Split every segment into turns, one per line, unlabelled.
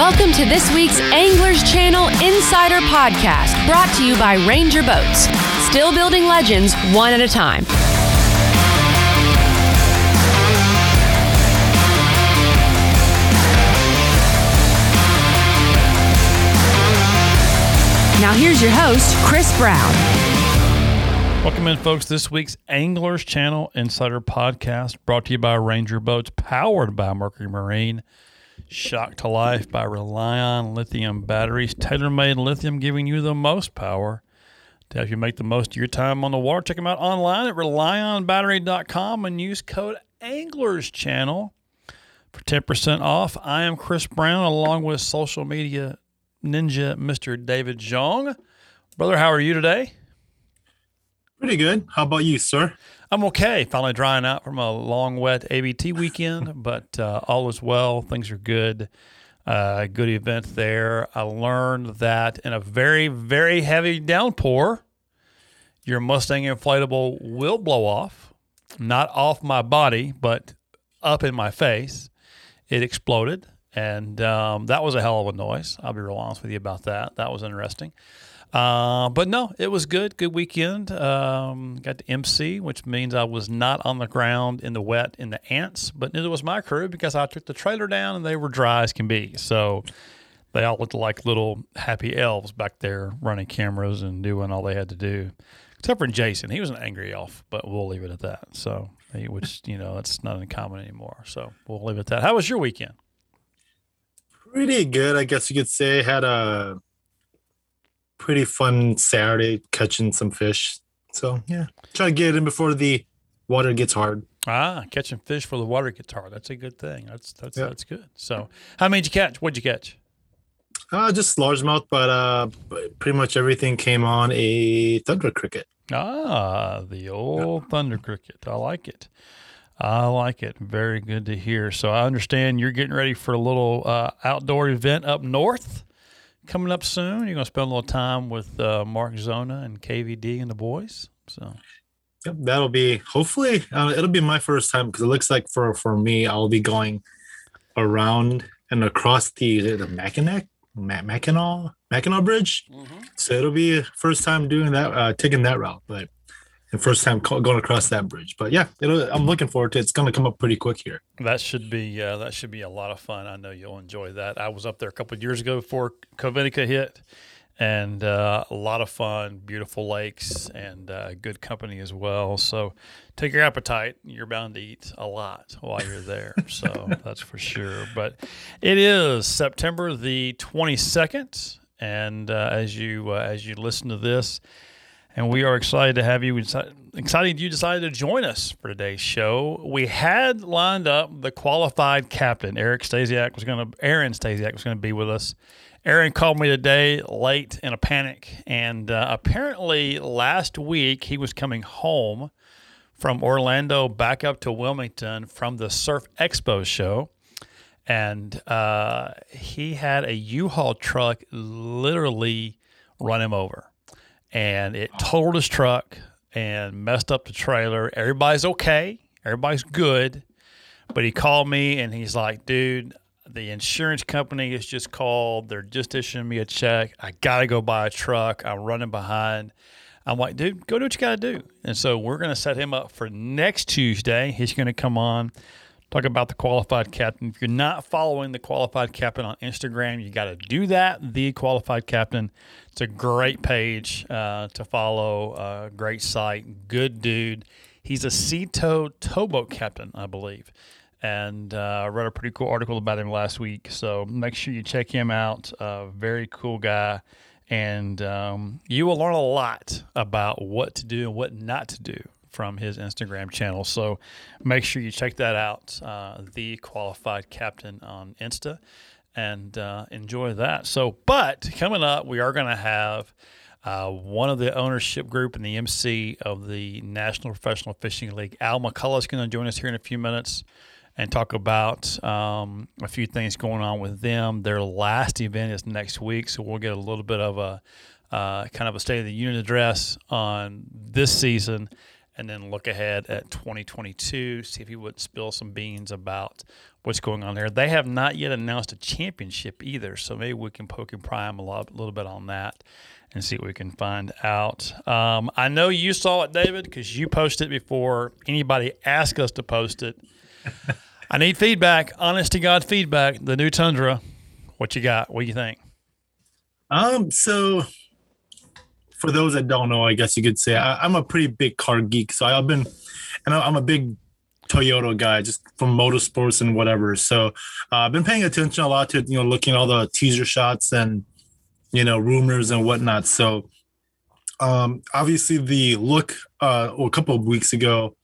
Welcome to this week's Anglers Channel Insider Podcast, brought to you by Ranger Boats. Still building legends one at a time. Now here's your host, Chris Brown.
Welcome in, folks. This week's Anglers Channel Insider Podcast brought to you by Ranger Boats, powered by Mercury Marine. Shock to life by Relion lithium batteries, tailor made lithium, giving you the most power to help you make the most of your time on the water. Check them out online at relionbattery.com and use code Anglers Channel for 10% off. I am Chris Brown along with social media ninja Mr. David Jong. Brother, how are you today?
Pretty good. How about you, sir?
I'm okay. Finally drying out from a long, wet ABT weekend, but uh, all is well. Things are good. Uh, good event there. I learned that in a very, very heavy downpour, your Mustang inflatable will blow off, not off my body, but up in my face. It exploded, and um, that was a hell of a noise. I'll be real honest with you about that. That was interesting. Uh, but no, it was good. Good weekend. Um, got to MC, which means I was not on the ground in the wet in the ants, but neither was my crew because I took the trailer down and they were dry as can be. So they all looked like little happy elves back there running cameras and doing all they had to do. Except for Jason, he was an angry elf, but we'll leave it at that. So, which you know, that's not uncommon anymore. So we'll leave it at that. How was your weekend?
Pretty good, I guess you could say. Had a pretty fun Saturday catching some fish. So yeah, try to get in before the water gets hard.
Ah, catching fish for the water gets hard. That's a good thing. That's that's that's good. So, how many did you catch? What'd you catch?
Uh, just largemouth, but uh, pretty much everything came on a thunder cricket.
Ah, the old yeah. thunder cricket. I like it. I like it. Very good to hear. So I understand you're getting ready for a little uh, outdoor event up north coming up soon. You're going to spend a little time with uh, Mark Zona and KVD and the boys. So.
Yep, that'll be hopefully uh, it'll be my first time because it looks like for for me I'll be going around and across the the Mackinac Mackinac Mackinac Bridge, mm-hmm. so it'll be first time doing that, uh, taking that route. But the first time going across that bridge. But yeah, I'm looking forward to it. It's going to come up pretty quick here.
That should be uh, that should be a lot of fun. I know you'll enjoy that. I was up there a couple of years ago before Covinica hit, and uh, a lot of fun, beautiful lakes, and uh, good company as well. So take your appetite. You're bound to eat a lot while you're there. so that's for sure. But it is September the 22nd, and uh, as you uh, as you listen to this and we are excited to have you. Excited you decided to join us for today's show. We had lined up the qualified captain, Eric Stasiak was going to, Aaron Stasiak was going to be with us. Aaron called me today late in a panic, and uh, apparently last week he was coming home from Orlando back up to Wilmington from the Surf Expo show, and uh, he had a U-Haul truck literally run him over and it totaled his truck and messed up the trailer. Everybody's okay. Everybody's good. But he called me and he's like, dude, the insurance company has just called. They're just issuing me a check. I got to go buy a truck. I'm running behind. I'm like, dude, go do what you got to do. And so we're to set him up for next Tuesday. He's to come on talk about the qualified captain. If you're not following the qualified captain on Instagram, you got to do that. The qualified captain. It's a great page uh, to follow. Uh, great site. Good dude. He's a Sea Tow towboat captain, I believe. And uh, I read a pretty cool article about him last week. So make sure you check him out. Very cool guy. And um, you will learn a lot about what to do and what not to do from his Instagram channel. So make sure you check that out, uh, the qualified captain on Insta, and uh, enjoy that. So, but coming up, we are going to have. Uh, one of the ownership group and the MC of the National Professional Fishing League, Al McCullough, is going to join us here in a few minutes and talk about um, a few things going on with them. Their last event is next week, so we'll get a little bit of a uh, kind of a state of the union address on this season and then look ahead at 2022, see if he would spill some beans about what's going on there. They have not yet announced a championship either, so maybe we can poke and pry them a, lot, a little bit on that and see what we can find out. Um, I know you saw it, David, because you posted it before anybody asked us to post it. I need feedback, honest to God feedback. The new Tundra, what you got? What do you think?
Um, so for those that don't know, I guess you could say I, am a pretty big car geek. So I've been, and I'm a big Toyota guy, just from motorsports and whatever. So uh, I've been paying attention a lot to you know looking at all the teaser shots and you know rumors and whatnot. So um, obviously the look uh, a couple of weeks ago,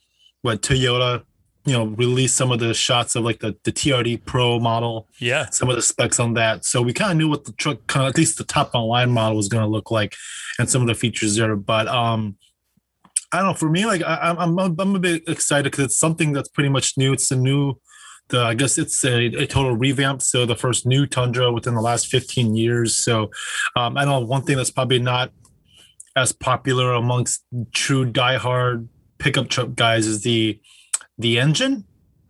what Toyota you know released some of the shots of like the, the TRD Pro model.
Yeah.
Some of the specs on that. So we kind of knew what the truck kind of at least the top of the line model was going to look like and some of the features there. But um I don't know. For me, like I, I'm, I'm, I'm a bit excited because it's something that's pretty much new. It's a new, the I guess it's a, a, total revamp. So the first new Tundra within the last 15 years. So um, I don't know one thing that's probably not as popular amongst true diehard pickup truck guys is the the engine,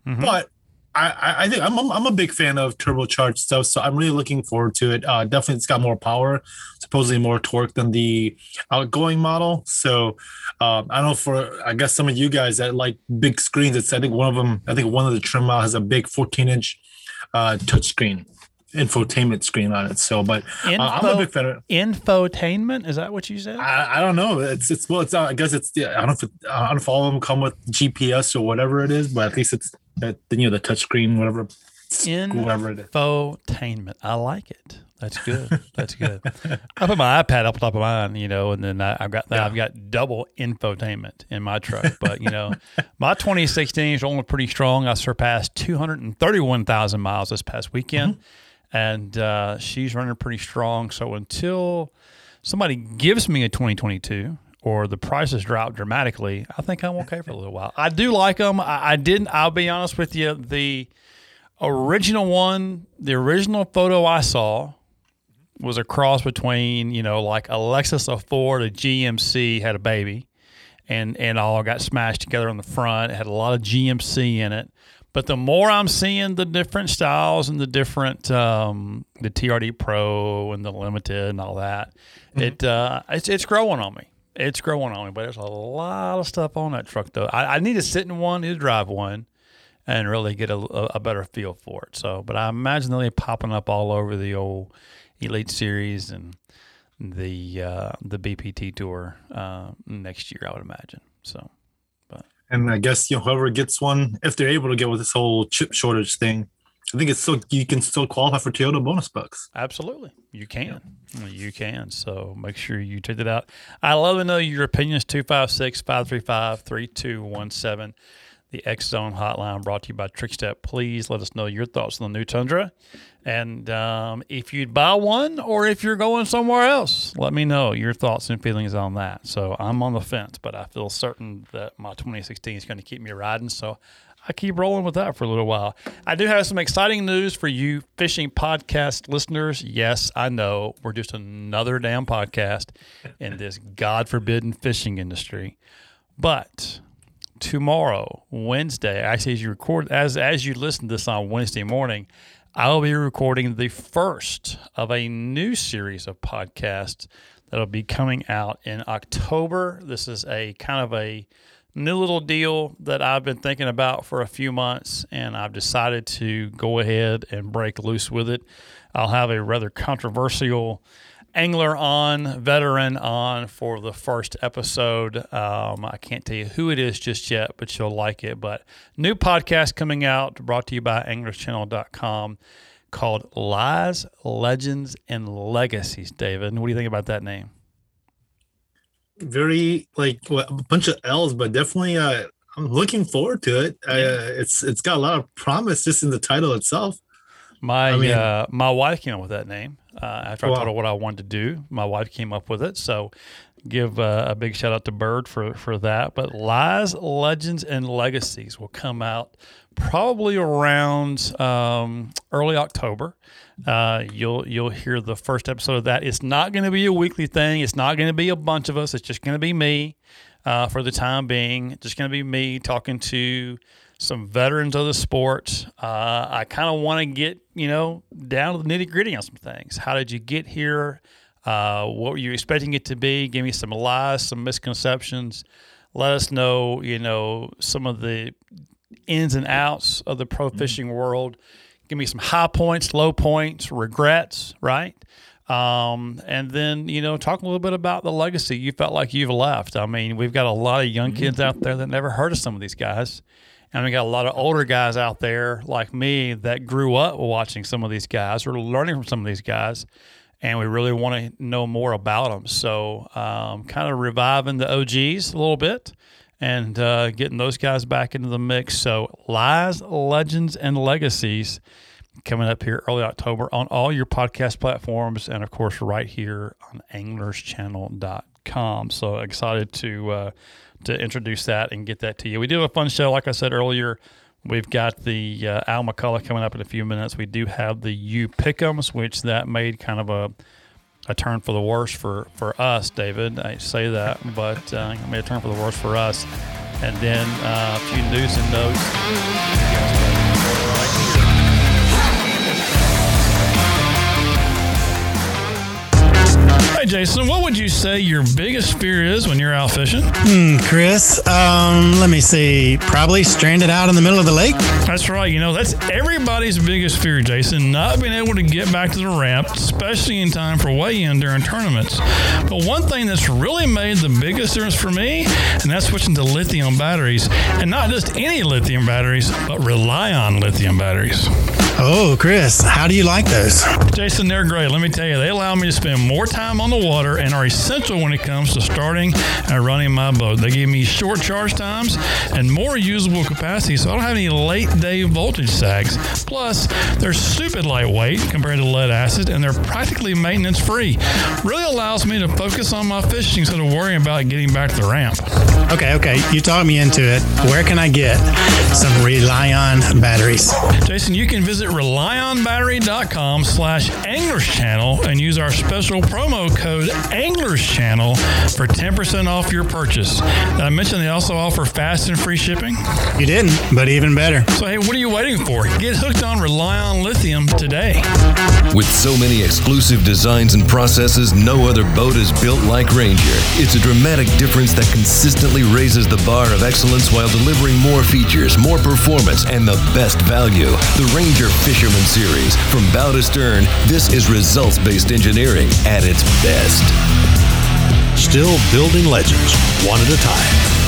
mm-hmm. but I, I think I'm, I'm a big fan of turbocharged stuff, so I'm really looking forward to it. Uh, definitely, it's got more power, supposedly more torque than the outgoing model. So um, I don't know for I guess some of you guys that like big screens. It's I think one of them. I think one of the trim models has a big 14 inch uh, touchscreen infotainment screen on it. So, but Info, uh, I'm a big fan of
infotainment. Is that what you said?
I, I don't know. It's it's well, it's uh, I guess it's I don't know if it, I don't know if all of them come with GPS or whatever it is, but at least it's that you know the touchscreen, whatever,
whatever it is. Infotainment. I like it. That's good. That's good. I put my iPad up top of mine, you know, and then I, have got yeah. I've got double infotainment in my truck. But you know, my 2016 is only pretty strong. I surpassed 231,000 miles this past weekend. Mm-hmm and uh, she's running pretty strong. So until somebody gives me a 2022 or the prices drop dramatically, I think I'm okay for a little while. I do like them. I, I didn't. I'll be honest with you. The original one, the original photo I saw was a cross between you know like a Lexus, Ford, a GMC had a baby, and and all got smashed together on the front. It had a lot of GMC in it. But the more I'm seeing the different styles and the different um, the TRD Pro and the Limited and all that, mm-hmm. it uh, it's it's growing on me. It's growing on me. But there's a lot of stuff on that truck though. I, I need to sit in one, need to drive one, and really get a, a, better feel for it. So, but I imagine they'll be popping up all over the old Elite Series and the uh, the BPT Tour uh, next year. I would imagine. So.
And I guess you know whoever gets one, if they're able to get with this whole chip shortage thing, I think it's still you can still qualify for Toyota bonus bucks.
Absolutely, you can, you can. So make sure you check it out. I love to know your opinions. 256-535-3217. The X Zone Hotline brought to you by Trickstep. Please let us know your thoughts on the new Tundra. And um, if you'd buy one or if you're going somewhere else, let me know your thoughts and feelings on that. So I'm on the fence, but I feel certain that my 2016 is going to keep me riding. So I keep rolling with that for a little while. I do have some exciting news for you fishing podcast listeners. Yes, I know we're just another damn podcast in this God forbidden fishing industry. But tomorrow, Wednesday, actually as you record as as you listen to this on Wednesday morning, I'll be recording the first of a new series of podcasts that'll be coming out in October. This is a kind of a new little deal that I've been thinking about for a few months, and I've decided to go ahead and break loose with it. I'll have a rather controversial angler on, veteran on for the first episode. Um, I can't tell you who it is just yet, but you'll like it. But new podcast coming out, brought to you by anglerschannel.com called Lies, Legends, and Legacies. David, what do you think about that name?
Very like well, a bunch of L's, but definitely uh, I'm looking forward to it. Uh, it's it's got a lot of promise just in the title itself.
My I mean, uh, my wife came up with that name uh, after I told her what I wanted to do. My wife came up with it, so give uh, a big shout out to Bird for for that. But Lies, Legends, and Legacies will come out probably around um, early October. Uh, you'll you'll hear the first episode of that. It's not going to be a weekly thing. It's not going to be a bunch of us. It's just going to be me uh, for the time being. Just going to be me talking to some veterans of the sport. Uh, I kind of want to get you know down to the nitty gritty on some things. How did you get here? Uh, what were you expecting it to be? Give me some lies, some misconceptions. Let us know, you know, some of the ins and outs of the pro mm-hmm. fishing world. Give me some high points, low points, regrets, right? Um, and then, you know, talk a little bit about the legacy you felt like you've left. I mean, we've got a lot of young kids out there that never heard of some of these guys. And we got a lot of older guys out there like me that grew up watching some of these guys or learning from some of these guys. And we really want to know more about them. So, um, kind of reviving the OGs a little bit and uh, getting those guys back into the mix. So, Lies, Legends, and Legacies coming up here early October on all your podcast platforms and, of course, right here on anglerschannel.com. So, excited to, uh, to introduce that and get that to you. We do have a fun show, like I said earlier. We've got the uh, Al McCullough coming up in a few minutes. We do have the U Pickums, which that made kind of a a turn for the worse for, for us, David. I say that, but uh, I made a turn for the worse for us. And then uh, a few news and notes. Jason, what would you say your biggest fear is when you're out fishing?
Hmm, Chris, um, let me see. Probably stranded out in the middle of the lake.
That's right. You know, that's everybody's biggest fear, Jason. Not being able to get back to the ramp, especially in time for weigh-in during tournaments. But one thing that's really made the biggest difference for me, and that's switching to lithium batteries, and not just any lithium batteries, but Relion lithium batteries.
Oh, Chris, how do you like those?
Jason, they're great. Let me tell you, they allow me to spend more time on the water and are essential when it comes to starting and running my boat. They give me short charge times and more usable capacity, so I don't have any late day voltage sags. Plus, they're stupid lightweight compared to lead acid, and they're practically maintenance free. Really allows me to focus on my fishing instead of worrying about getting back to the ramp.
Okay, okay, you talked me into it. Where can I get some Relion batteries?
Jason, you can visit visit relionbattery.com slash anglers channel and use our special promo code anglers channel for 10% off your purchase. Did I mention they also offer fast and free shipping?
You didn't, but even better.
So, hey, what are you waiting for? Get hooked on Relion Lithium today.
With so many exclusive designs and processes, no other boat is built like Ranger. It's a dramatic difference that consistently raises the bar of excellence while delivering more features, more performance, and the best value. The Ranger Fisherman Series. From bow to stern, this is results based engineering at its best.
Still building legends, one at a time.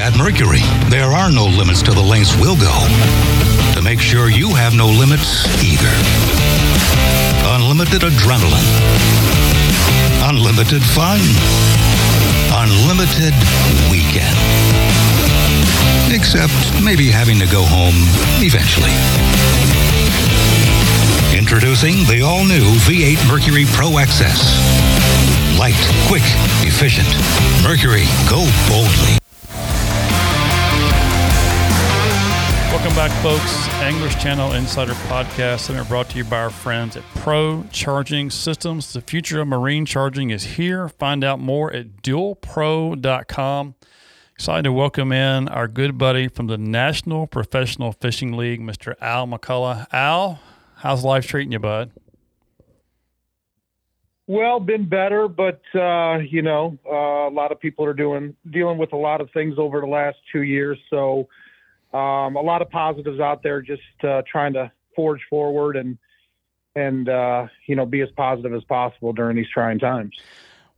At Mercury, there are no limits to the lengths we'll go to make sure you have no limits either. Unlimited adrenaline, unlimited fun unlimited weekend. Except maybe having to go home eventually. Introducing the all-new V8 Mercury Pro XS. Light, quick, efficient. Mercury, go boldly.
Welcome back, folks. Anglers Channel Insider Podcast, and brought to you by our friends at Pro Charging Systems. The future of marine charging is here. Find out more at dualpro.com. Excited to welcome in our good buddy from the National Professional Fishing League, Mr. Al McCullough. Al, how's life treating you, bud?
Well, been better, but uh, you know, uh, a lot of people are doing dealing with a lot of things over the last two years. So, um, a lot of positives out there. Just uh, trying to forge forward and and uh, you know be as positive as possible during these trying times.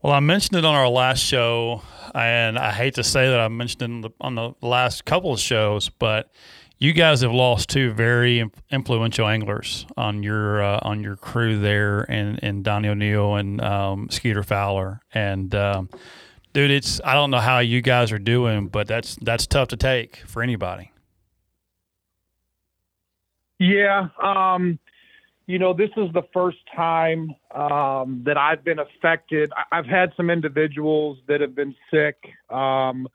Well, I mentioned it on our last show, and I hate to say that I mentioned it on the, on the last couple of shows, but you guys have lost two very influential anglers on your uh, on your crew there, and and Donnie O'Neill and um, Skeeter Fowler, and um, dude, it's I don't know how you guys are doing, but that's that's tough to take for anybody.
Yeah, um, you know, this is the first time um, that I've been affected. I've had some individuals that have been sick, um,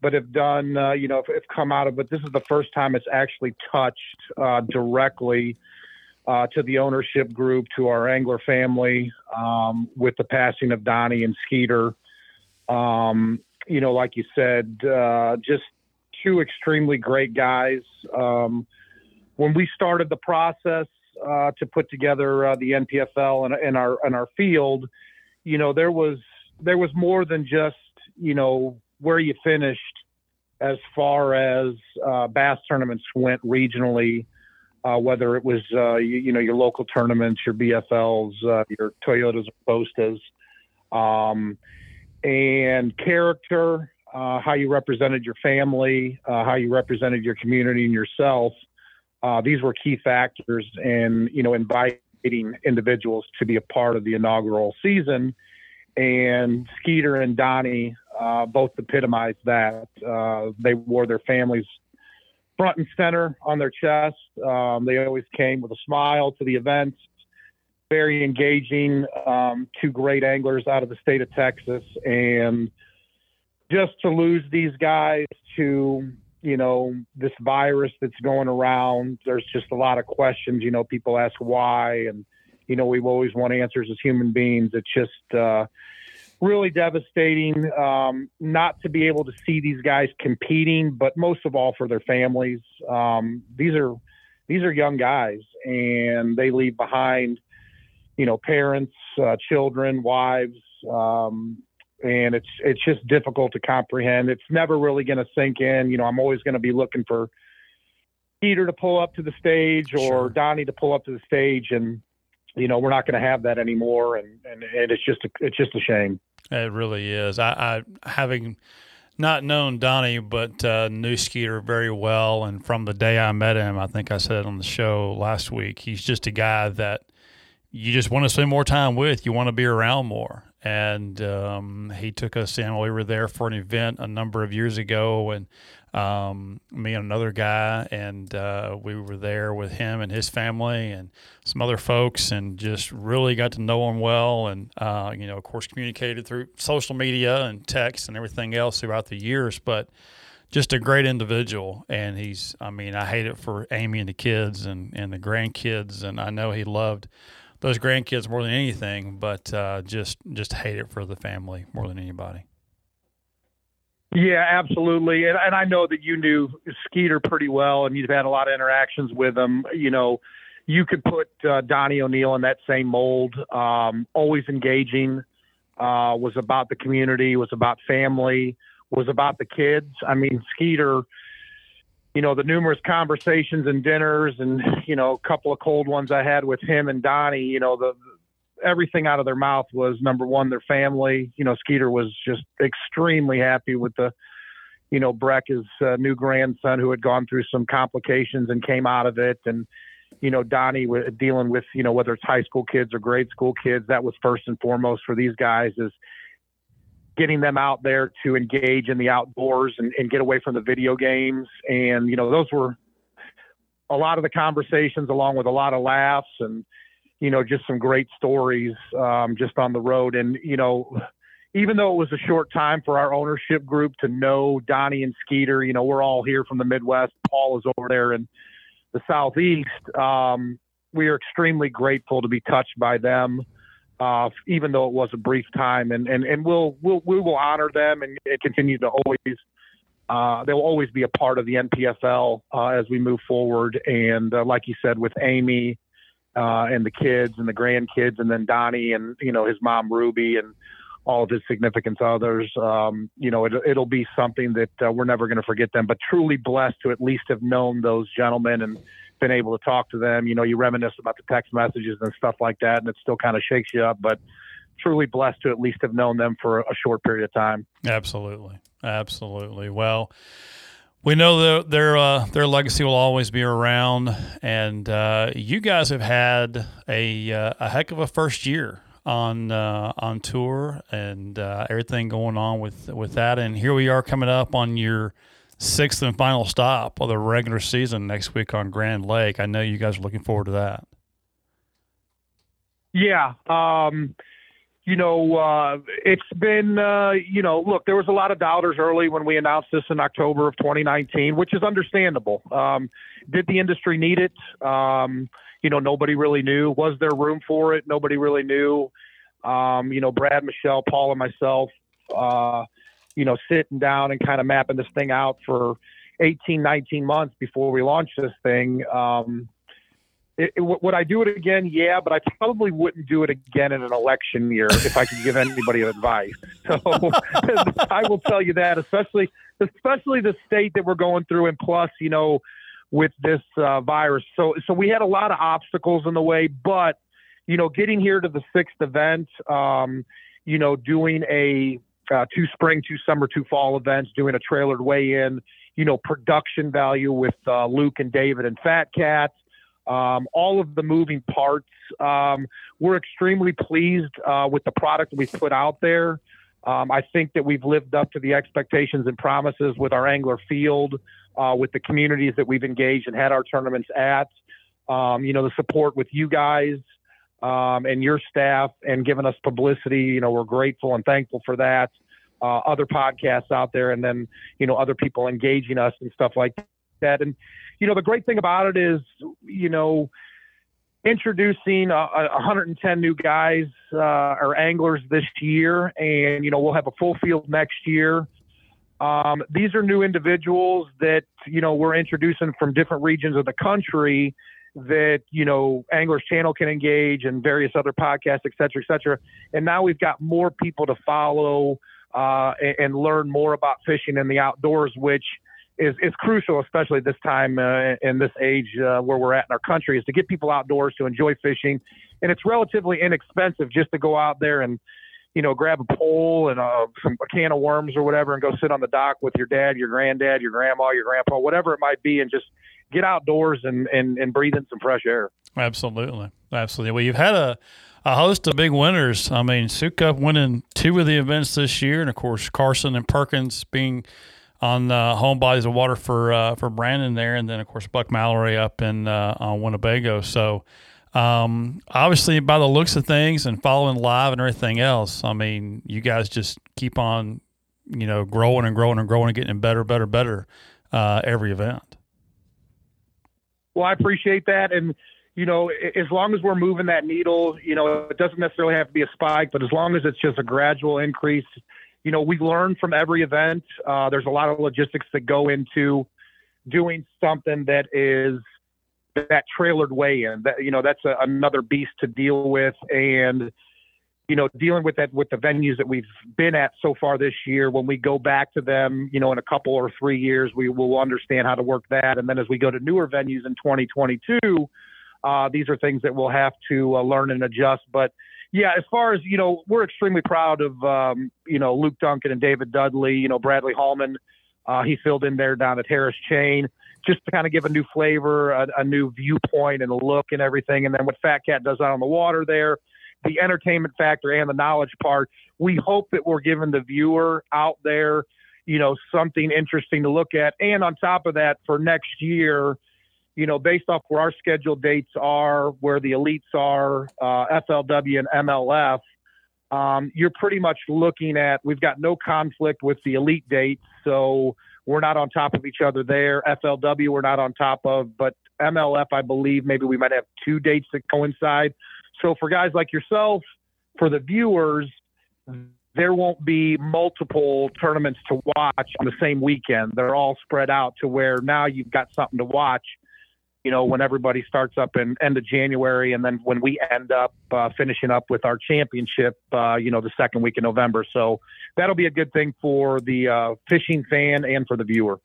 but have done, uh, you know, have, come out of. But this is the first time it's actually touched uh, directly uh, to the ownership group, to our angler family, um, with the passing of Donnie and Skeeter. Um, you know, like you said, uh, just two extremely great guys. Um, when we started the process uh, to put together uh, the NPFL and, and our and our field, you know, there was there was more than just you know where you finished as far as uh, bass tournaments went regionally. Uh, whether it was uh, you, you know your local tournaments, your BFLs, uh, your Toyotas or Costas, um, and character, how you represented your family, how you represented your community and yourself. Uh, these were key factors in you know inviting individuals to be a part of the inaugural season. And Skeeter and Donnie uh, both epitomized that. Uh, they wore their families front and center on their chest. Um, they always came with a smile to the events. Very engaging. Um, two great anglers out of the state of Texas, and just to lose these guys to you know this virus that's going around. There's just a lot of questions. You know, people ask why, and you know we always want answers as human beings. It's just uh, really devastating um, not to be able to see these guys competing, but most of all for their families. Um, these are these are young guys, and they leave behind, you know, parents, uh, children, wives, um, and it's it's just difficult to comprehend. It's never really going to sink in. You know, I'm always going to be looking for Skeeter to pull up to the stage or
Sure.
Donnie to pull up to the stage, and you know, we're not going to have that anymore, and, and and it's just a, it's just a shame.
It really is. I, I having not known Donnie, but uh, knew Skeeter very well, and from the day I met him, I think I said on the show last week, he's just a guy that you just want to spend more time with. You want to be around more. And um, he took us in. We were there for an event a number of years ago, and um, me and another guy, and uh, we were there with him and his family and some other folks, and just really got to know him well. And uh, you know, of course, communicated through social media and text and everything else throughout the years. But just a great individual, and he's. I mean, I hate it for Amy and the kids and and the grandkids, and I know he loved those grandkids more than anything, but uh, just just hate it for the family more than anybody.
Yeah, absolutely. And, and I know that you knew Skeeter pretty well and you've had a lot of interactions with him. You know, you could put uh, Donnie O'Neill in that same mold. Um, always engaging, uh, was about the community, was about family, was about the kids. I mean, Skeeter, you know, the numerous conversations and dinners and, you know, a couple of cold ones I had with him and Donnie, you know, the, everything out of their mouth was number one, their family. You know, Skeeter was just extremely happy with the, you know, Breck, his uh, new grandson who had gone through some complications and came out of it. And, you know, Donnie w- dealing with, you know, whether it's high school kids or grade school kids, that was first and foremost for these guys is getting them out there to engage in the outdoors and, and get away from the video games. And, you know, those were a lot of the conversations along with a lot of laughs and, you know, just some great stories um, just on the road. And, you know, even though it was a short time for our ownership group to know Donnie and Skeeter, you know, we're all here from the Midwest. Paul is over there in the Southeast. Um, we are extremely grateful to be touched by them, uh, even though it was a brief time. And, and, and we'll, we'll, we will honor them and, continue to always, uh, they'll always be a part of the NPFL uh, as we move forward. And uh, like you said, with Amy, uh, and the kids and the grandkids, and then Donnie and you know his mom Ruby and all of his significant others. Um, you know, it, it'll be something that uh, we're never going to forget them. But truly blessed to at least have known those gentlemen and been able to talk to them. You know, you reminisce about the text messages and stuff like that, and it still kind of shakes you up. But truly blessed to at least have known them for a short period of time.
Absolutely, absolutely. Well, we know that their uh, their legacy will always be around, and uh, you guys have had a uh, a heck of a first year on uh, on tour and uh, everything going on with with that. And here we are coming up on your sixth and final stop of the regular season next week on Grand Lake. I know you guys are looking forward to that.
Yeah. Um, you know, uh, it's been, uh, you know, look, there was a lot of doubters early when we announced this in October of 2019, which is understandable. Um, did the industry need it? Um, you know, nobody really knew. Was there room for it? Nobody really knew. Um, you know, Brad, Michelle, Paul, and myself, uh, you know, sitting down and kind of mapping this thing out for 18, 19 months before we launched this thing. Um, it, it, would I do it again? Yeah, but I probably wouldn't do it again in an election year if I could give anybody advice. So I will tell you that, especially especially the state that we're going through, and plus, you know, with this uh, virus. So so we had a lot of obstacles in the way, but you know, getting here to the sixth event, um, you know, doing a uh, two spring, two summer, two fall events, doing a trailered weigh in, you know, production value with uh, Luke and David and Fat Cats um, all of the moving parts. Um, we're extremely pleased uh, with the product we've put out there. Um, I think that we've lived up to the expectations and promises with our angler field, uh, with the communities that we've engaged and had our tournaments at. Um, you know, the support with you guys um, and your staff and giving us publicity. You know, we're grateful and thankful for that. Uh, other podcasts out there, and then you know other people engaging us and stuff like that. And you know, the great thing about it is, you know, introducing uh, 110 new guys uh, or anglers this year, and you know, we'll have a full field next year. Um, these are new individuals that you know we're introducing from different regions of the country that you know Anglers Channel can engage and various other podcasts, et cetera, et cetera. And now we've got more people to follow uh, and, and, learn more about fishing in the outdoors, which is, is crucial, especially this time uh, in this age uh, where we're at in our country, is to get people outdoors to enjoy fishing. And it's relatively inexpensive just to go out there and, you know, grab a pole and a, some, a can of worms or whatever and go sit on the dock with your dad, your granddad, your grandma, your grandpa, whatever it might be, and just get outdoors and, and, and breathe in some fresh air.
Absolutely. Absolutely. Well, you've had a, a host of big winners. I mean, Sokup winning two of the events this year, and of course, Carson and Perkins being – on uh, home bodies of water for uh, for Brandon there, and then of course Buck Mallory up in uh, on Winnebago. So um, obviously, by the looks of things and following live and everything else, I mean, you guys just keep on, you know, growing and growing and growing and getting better, better, better uh, every event.
Well, I appreciate that, and you know, as long as we're moving that needle, you know, it doesn't necessarily have to be a spike, but as long as it's just a gradual increase you know, we learn from every event. Uh, there's a lot of logistics that go into doing something that is that trailered weigh-in. That you know, that's a, another beast to deal with, and you know, dealing with that with the venues that we've been at so far this year. When we go back to them, you know, in a couple or three years, we will understand how to work that. And then as we go to newer venues in 2022, uh, these are things that we'll have to uh, learn and adjust. But yeah, as far as you know, we're extremely proud of um, you know Luke Duncan and David Dudley. You know Bradley Hallman, uh, he filled in there down at Harris Chain just to kind of give a new flavor, a, a, new viewpoint, and a look and everything. And then what Fat Cat does out on the water there, the entertainment factor and the knowledge part. We hope that we're giving the viewer out there, you know, something interesting to look at. And on top of that, for next year you know, based off where our scheduled dates are, where the elites are, uh, FLW and MLF, um, you're pretty much looking at we've got no conflict with the elite dates, so we're not on top of each other there. FLW we're not on top of, but MLF I believe maybe we might have two dates that coincide. So for guys like yourself, for the viewers, there won't be multiple tournaments to watch on the same weekend. They're all spread out to where now you've got something to watch you know, when everybody starts up in end of January, and then when we end up uh, finishing up with our championship, uh, you know, the second week in November. So that'll be a good thing for the uh, fishing fan and for the viewer.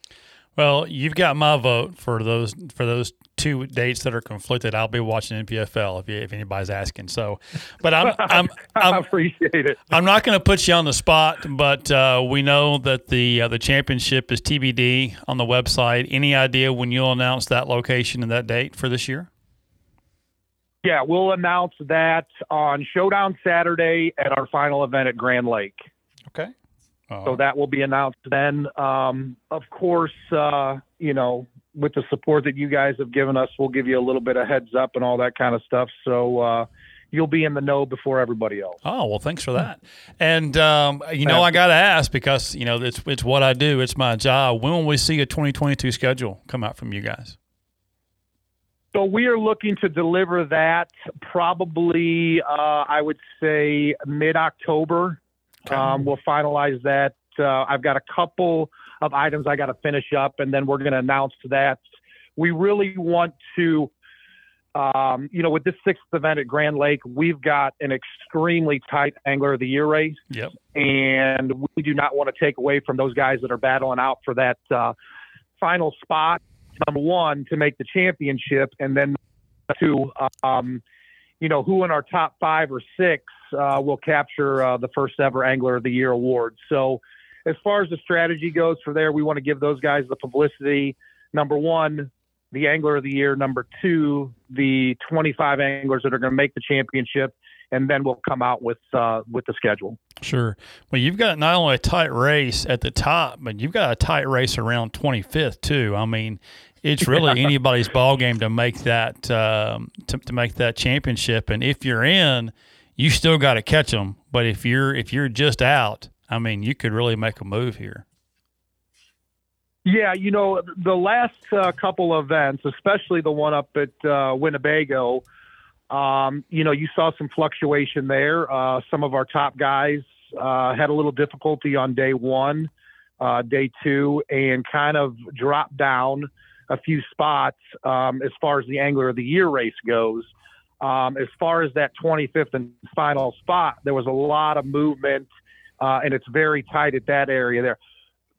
Well, you've got my vote for those for those two dates that are conflicted. I'll be watching NPFL if, you, if anybody's asking. So, but I'm I'm, I'm
i appreciate it.
I'm not going to put you on the spot, but uh, we know that the uh, the championship is TBD on the website. Any idea when you'll announce that location and that date for this year?
Yeah, we'll announce that on Showdown Saturday at our final event at Grand Lake.
Okay.
Uh-huh. So that will be announced then. Um, of course, uh, you know, with the support that you guys have given us, we'll give you a little bit of heads up and all that kind of stuff. So, uh, you'll be in the know before everybody else.
Oh well, thanks for that. And um, you know, I got to ask because you know it's it's what I do. It's my job. When will we see a 2022 schedule come out from you guys?
So we are looking to deliver that probably, uh, I would say, mid October.
Okay.
Um, we'll finalize that. Uh, I've got a couple of items I got to finish up, and then we're going to announce that. We really want to, um, you know, with this sixth event at Grand Lake, we've got an extremely tight Angler of the Year race,
Yep.
and we do not want to take away from those guys that are battling out for that uh, final spot. Number one, to make the championship, and then two, um, you know, who in our top five or six uh, will capture uh, the first ever Angler of the Year award. So, as far as the strategy goes for there, we want to give those guys the publicity. Number one, the Angler of the Year. Number two, the 25 anglers that are going to make the championship, and then we'll come out with uh, with the schedule.
Sure. Well, you've got not only a tight race at the top, but you've got a tight race around 25th too. I mean, it's really anybody's ball game to make that um, to, to make that championship. And if you're in, you still got to catch them. But if you're if you're just out, I mean, you could really make a move here.
Yeah, you know, the last uh, couple events, especially the one up at uh, Winnebago, um, you know, you saw some fluctuation there. Uh, some of our top guys uh, had a little difficulty on day one, uh, day two, and kind of dropped down a few spots um, as far as the Angler of the Year race goes. Um, as far as that 25th and final spot, there was a lot of movement, uh, and it's very tight at that area there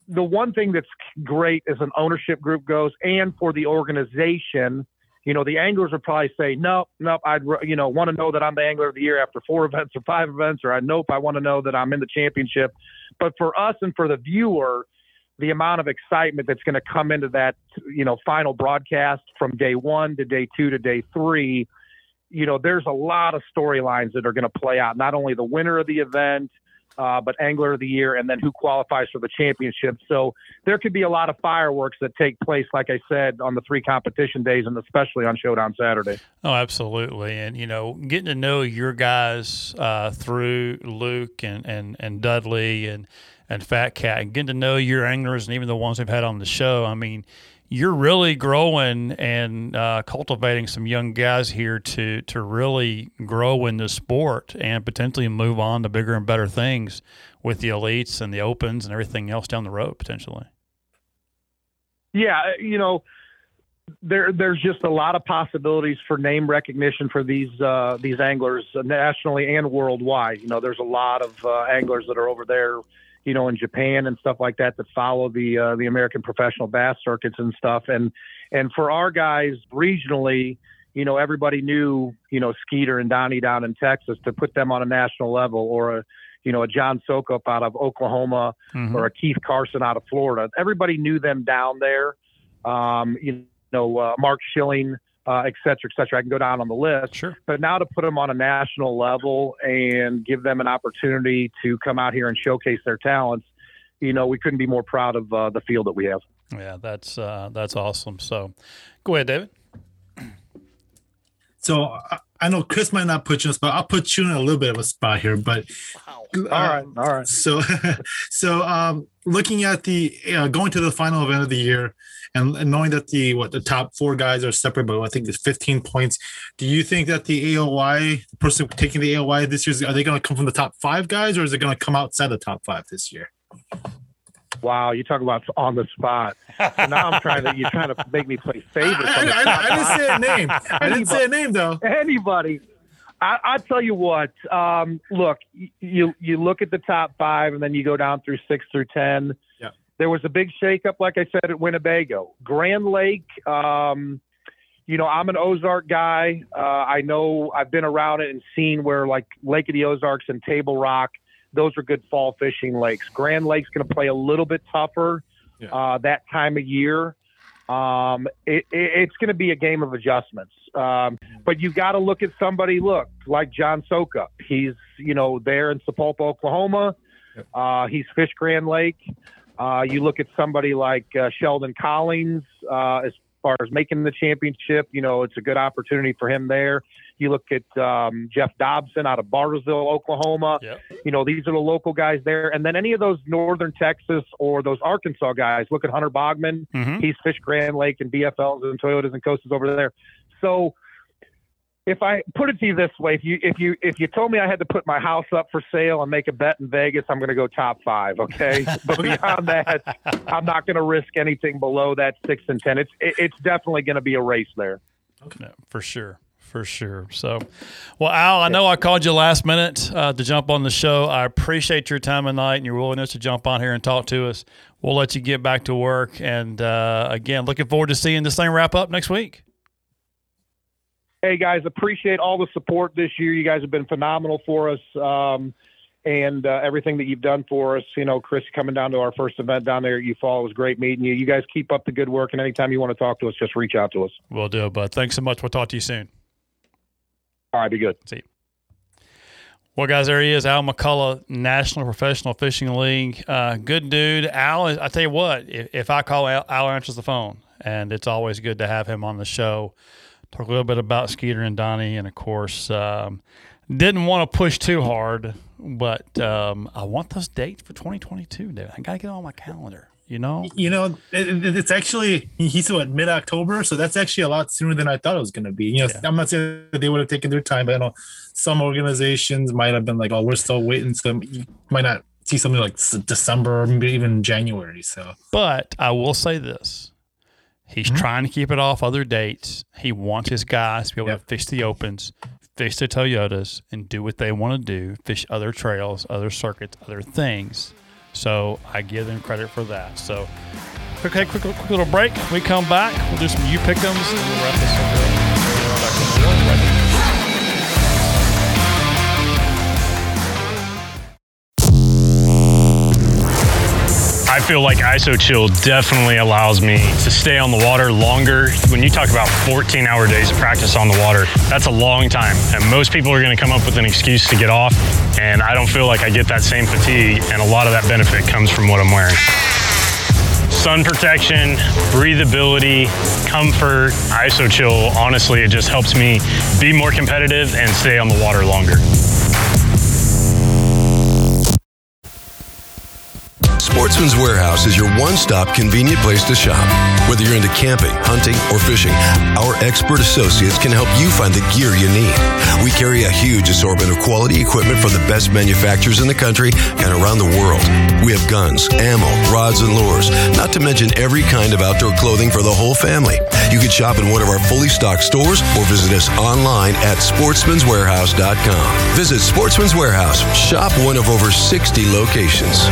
the one thing that's great as an ownership group goes and for the organization, you know, the anglers would probably say, nope, nope, I'd, you know, want to know that I'm the angler of the year after four events or five events, or I nope, I want to know that I'm in the championship. But for us and for the viewer, the amount of excitement that's going to come into that, you know, final broadcast from day one to day two to day three, you know, there's a lot of storylines that are going to play out. Not only the winner of the event, uh, but Angler of the Year, and then who qualifies for the championship. So there could be a lot of fireworks that take place, like I said, on the three competition days, and especially on Showdown Saturday.
Oh, absolutely. And, you know, getting to know your guys uh, through Luke and, and, and Dudley and, and Fat Cat, and getting to know your anglers and even the ones we've had on the show. I mean, you're really growing and uh, cultivating some young guys here to to really grow in the sport and potentially move on to bigger and better things with the elites and the opens and everything else down the road potentially.
Yeah, you know, there there's just a lot of possibilities for name recognition for these uh, these anglers nationally and worldwide. You know, there's a lot of uh, anglers that are over there you know, in Japan and stuff like that that follow the uh, the American professional bass circuits and stuff. And and for our guys regionally, you know, everybody knew, you know, Skeeter and Donnie down in Texas to put them on a national level or a you know, a John Sokup out of Oklahoma
Mhm.
or a Keith Carson out of Florida. Everybody knew them down there. Um, you know, uh, Mark Schilling, uh, et cetera, et cetera. I can go down on the list.
Sure.
But now to put them on a national level and give them an opportunity to come out here and showcase their talents, you know, we couldn't be more proud of uh, the field that we have.
Yeah, that's uh, that's awesome. So, go ahead, David.
So I, I know Chris might not put you in a spot. I'll put you in a little bit of a spot here, but
All right, all right.
So, so um, looking at the uh, going to the final event of the year, and, and knowing that the what the top four guys are separate, but I think there's 15 points. Do you think that the AOY the person taking the AOY this year are they going to come from the top five guys, or is it going to come outside the top five this year?
Wow, you talk about on the spot. So now I'm trying to you're trying to make me play favorites.
I,
the
I, I didn't say a name. I didn't say a name though.
anybody. I, I tell you what. Um, look, you you look at the top five, and then you go down through six through ten. There was a big shakeup, like I said, at Winnebago, Grand Lake. Um, you know, I'm an Ozark guy. Uh, I know I've been around it and seen where like Lake of the Ozarks and Table Rock, those are good fall fishing lakes. Grand Lake's going to play a little bit tougher
Yeah.
uh, that time of year. Um, it, it, it's going to be a game of adjustments. Um, but you got to look at somebody. Look like John Sokup. He's you know there in Sapulpa, Oklahoma. Uh, he's fished Grand Lake. Uh, you look at somebody like uh, Sheldon Collins. Uh, as far as making the championship, you know, it's a good opportunity for him there. You look at um, Jeff Dobson out of Bartlesville, Oklahoma.
Yep.
You know, these are the local guys there. And then any of those Northern Texas or those Arkansas guys, look at Hunter Bogman.
Mhm.
He's Fish Grand Lake and BFLs and Toyotas and Costas over there. So if I put it to you this way, if you if you if you told me I had to put my house up for sale and make a bet in Vegas, I'm going to go top five. Okay, but beyond that, I'm not going to risk anything below that six and ten. It's it, it's definitely going to be a race there.
No, for sure. For sure. So, well, Al, I know I called you last minute uh, to jump on the show. I appreciate your time tonight and your willingness to jump on here and talk to us. We'll let you get back to work. And uh, again, looking forward to seeing this thing wrap up next week.
Hey guys, appreciate all the support this year. You guys have been phenomenal for us. Um, and uh, everything that you've done for us, you know, Chris coming down to our first event down there at Eufaula it was great meeting you. You guys keep up the good work, and anytime you want to talk to us, just reach out to us.
We'll do, bud. Thanks so much. We'll talk to you soon.
All right, be good.
See you. Well, guys, there he is, Al McCullough, National Professional Fishing League. Uh, good dude. Al, I tell you what, if, if I call Al, Al answers the phone, and it's always good to have him on the show. Talk a little bit about Skeeter and Donnie, and of course, um, didn't want to push too hard, but um, I want those dates for 2022, David. I got to get it on my calendar, you know?
You know, it, it- it's actually he's what mid October, so that's actually a lot sooner than I thought it was going to be. You know, I'm not saying that they would have taken their time, but I know some organizations might have been like, "Oh, we're still waiting." So you might not see something like December or maybe even January. So
But I will say this. He's mm-hmm. trying to keep it off other dates. He wants his guys to be able
Yep.
to fish the opens, fish the Toyotas, and do what they want to do, fish other trails, other circuits, other things. So I give them credit for that. So okay, quick, quick, quick little break. We come back. We'll do some you pickums and we'll wrap this up.
I feel like ISO Chill definitely allows me to stay on the water longer. When you talk about 14 hour days of practice on the water, that's a long time. And most people are going to come up with an excuse to get off. And I don't feel like I get that same fatigue. And a lot of that benefit comes from what I'm wearing. Sun protection, breathability, comfort, ISO Chill, honestly, it just helps me be more competitive and stay on the water longer.
Sportsman's Warehouse is your one stop convenient place to shop. Whether you're into camping, hunting, or fishing, our expert associates can help you find the gear you need. We carry a huge assortment of quality equipment from the best manufacturers in the country and around the world. We have guns, ammo, rods, and lures, not to mention every kind of outdoor clothing for the whole family. You can shop in one of our fully stocked stores or visit us online at sportsmanswarehouse.com. Visit Sportsman's Warehouse. Shop one of over 60 locations.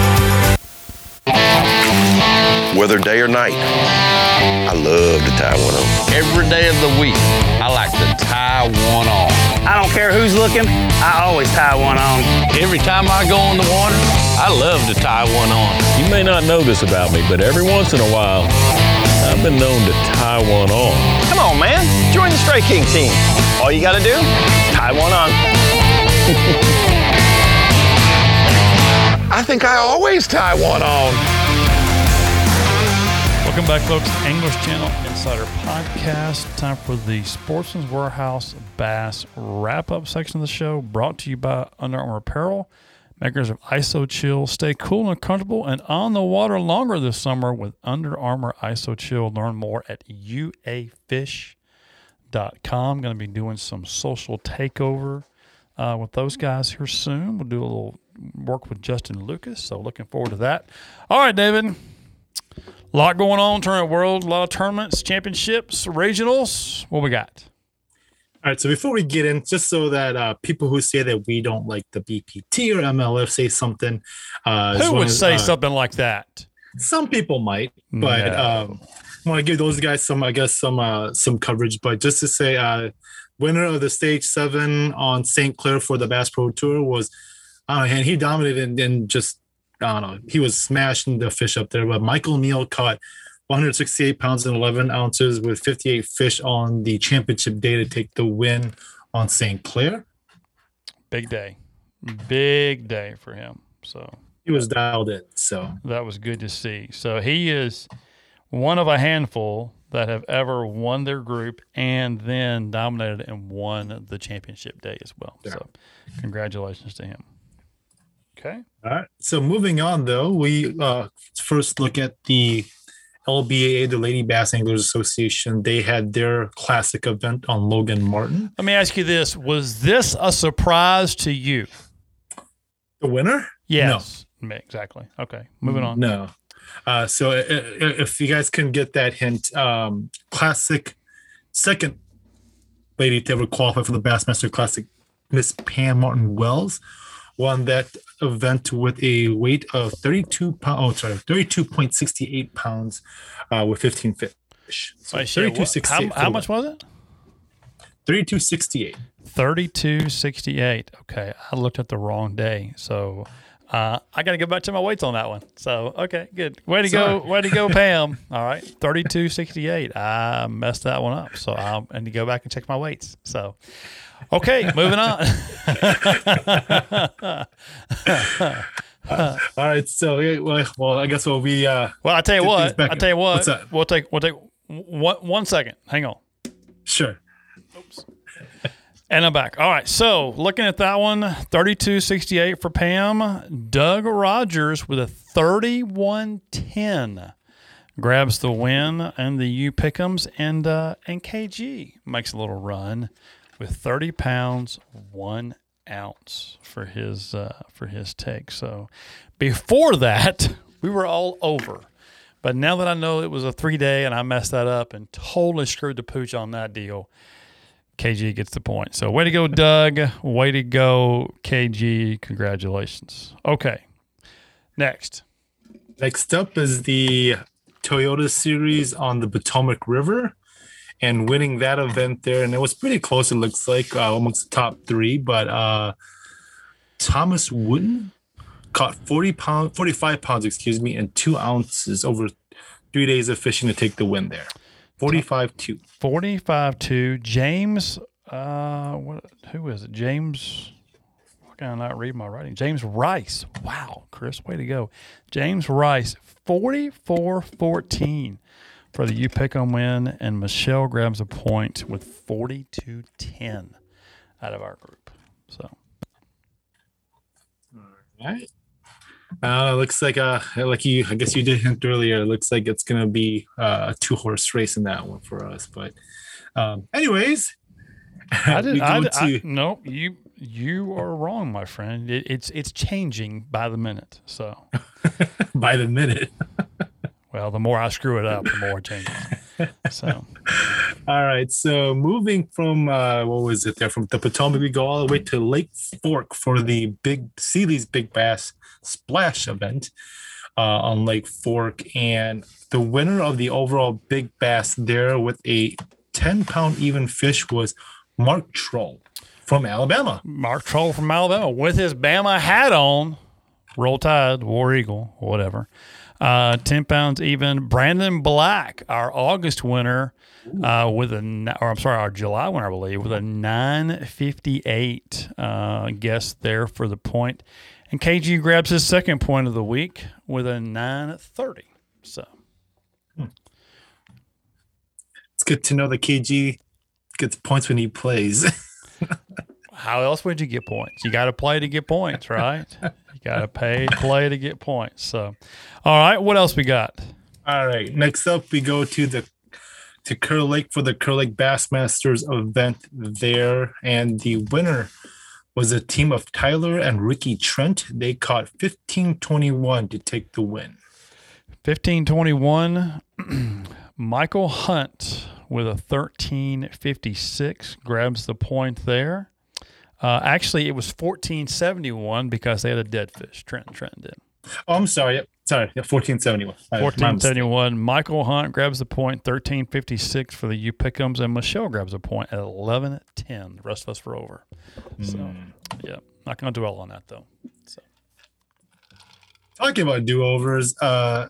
Whether day or night. I love to tie one on.
Every day of the week, I like to tie one on. I don't care who's looking, I always tie one on. Every time I go on the water, I love to tie one on.
You may not know this about me, but every once in a while, I've been known to tie one on.
Come on, man. Join the Strike King team. All you got to do, tie one on.
I think I always tie one on.
Welcome back, folks. Anglers Channel Insider Podcast. Time for the Sportsman's Warehouse Bass wrap up section of the show, brought to you by Under Armour Apparel, makers of ISO Chill. Stay cool and comfortable and on the water longer this summer with Under Armour ISO Chill. Learn more at uafish.com. Going to be doing some social takeover uh, with those guys here soon. We'll do a little work with Justin Lucas, so looking forward to that. All right, David. A lot going on, tournament world, a lot of tournaments, championships, regionals. What we got?
All right, so before we get in, just so that uh, people who say that we don't like the BPT or MLF say something, uh,
Who would
as,
say
uh,
something like that?
Some people might, but
No.
um, I want to give those guys some, I guess, some uh, some coverage. But just to say, uh, winner of the stage seven on St. Clair for the Bass Pro Tour was, I and he dominated and, and just, I don't know, uh, he was smashing the fish up there. But Michael Neal caught 168 pounds and 11 ounces with 58 fish on the championship day to take the win on St. Clair.
Big day. Big day for him. So
He was dialed in. So
that was good to see. So he is one of a handful that have ever won their group and then dominated and won the championship day as well. So, congratulations to him. Okay.
All right. So moving on, though, we uh, first look at the LBAA, the Lady Bass Anglers Association. They had their classic event on Logan Martin.
Let me ask you this: Was this a surprise to you?
The winner?
Yes. No. Exactly. Okay. Moving on.
No. Uh, so if you guys can get that hint, um, classic second lady to ever qualify for the Bassmaster Classic, Miss Pam Martin Wells, won that event with a weight of 32 pounds. Oh, sorry, 32.68 pounds uh, with 15 fish.
So 32.68. How, how much was it?
32.68.
32.68. Okay, I looked at the wrong day, so uh, I got to go back to my weights on that one. So okay, good. Way to Sorry. go, way to go, Pam. All right, thirty-two sixty-eight. I messed that one up, so I need to go back and check my weights. So, okay, moving on.
uh, all right, so well, well, I guess we'll be. Uh,
well, I tell you what. I tell you what. We'll take we'll take one one second. Hang on.
Sure.
Oops. And I'm back. All right. So looking at that one, 32.68 for Pam. Doug Rogers with a 31.10 grabs the win and the U Pickums and uh, and KG makes a little run with 30 pounds one ounce for his uh, for his take. So before that, we were all over. But now that I know it was a three day and I messed that up and totally screwed the pooch on that deal, KG gets the point. So way to go, Doug. Way to go, KG. Congratulations. Okay. Next.
Next up is the Toyota Series on the Potomac River and winning that event there. And it was pretty close, it looks like, uh, almost the top three. But uh, Thomas Wooten caught 40 pounds, 45 pounds, excuse me, and two ounces over three days of fishing to take the win there. 45 2.
45 2. James, uh, what, who is it? James, can I not read my writing? James Rice. Wow, Chris, way to go. James Rice, 44 14 for the U Pick'em win, and Michelle grabs a point with 42 10 out of our group. So.
All right. Uh, looks like uh, like you, I guess you did hint earlier. It looks like it's gonna be uh, a two horse race in that one for us. But, um, anyways,
I did. I, to... I, no, you you are wrong, my friend. It, it's it's changing by the minute. So,
by the minute.
well, the more I screw it up, the more it changes. So,
all right. So moving from uh, what was it there from the Potomac, we go all the way to Lake Fork for the big Sealy's Big Bass Splash event uh, on Lake Fork, and the winner of the overall Big Bass there with a 10 pound even fish was Mark Troll from Alabama.
Mark Troll from Alabama with his Bama hat on. Roll Tide, War Eagle, whatever. Uh, 10 pounds even. Brandon Black, our August winner, uh, with a, or I'm sorry, our July winner, I believe, with a 958 uh, guess there for the point. And KG grabs his second point of the week with a 930. So hmm.
it's good to know that KG gets points when he plays.
How else would you get points? You got to play to get points, right? you got to pay play to get points. So, all right, what else we got?
All right, next up we go to the to Kerr Lake for the Kerr Lake Bassmasters event there, and the winner was a team of Tyler and Ricky Trent. They caught 1521 to take the win.
1521. Michael Hunt with a 1356 grabs the point there. Uh, actually, it was 1471 because they had a dead fish. Trent Trent did.
Oh, I'm sorry. Yep. Sorry. Yeah, 1471.
1471. Michael Hunt grabs the point, 1356 for the U Pickums, and Michelle grabs a point at 1110. The rest of us were over. So, mm. yeah, not going to dwell on that though. So.
Talking about do overs, uh,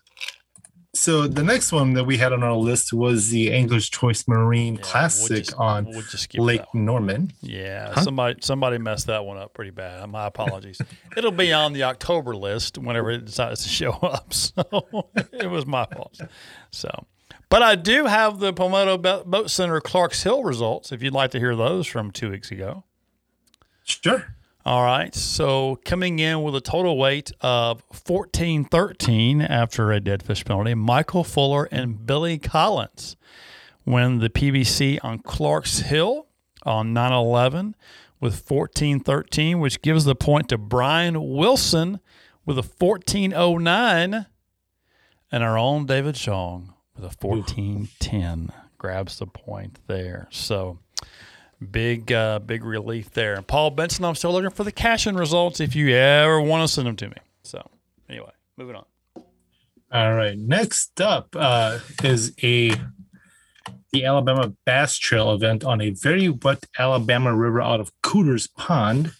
so the next one that we had on our list was the Angler's Choice Marine yeah, Classic we'll just, on we'll Lake Norman.
Yeah, huh? somebody somebody messed that one up pretty bad. My apologies. It'll be on the October list whenever it decides to show up. So it was my fault. So, But I do have the Palmetto Boat Center Clarks Hill results if you'd like to hear those from two weeks ago.
Sure.
All right. So coming in with a total weight of 1413 after a dead fish penalty, Michael Fuller and Billy Collins win the PBC on Clarks Hill on 9 11 with 1413, which gives the point to Brian Wilson with a 1409. And our own David Xiong with a 1410 grabs the point there. So big, uh, big relief there. And Paul Benson, I'm still looking for the cash in results if you ever want to send them to me. So anyway, moving on.
All right. Next up uh, is a the Alabama Bass Trail event on a very wet Alabama river out of Cooters Pond.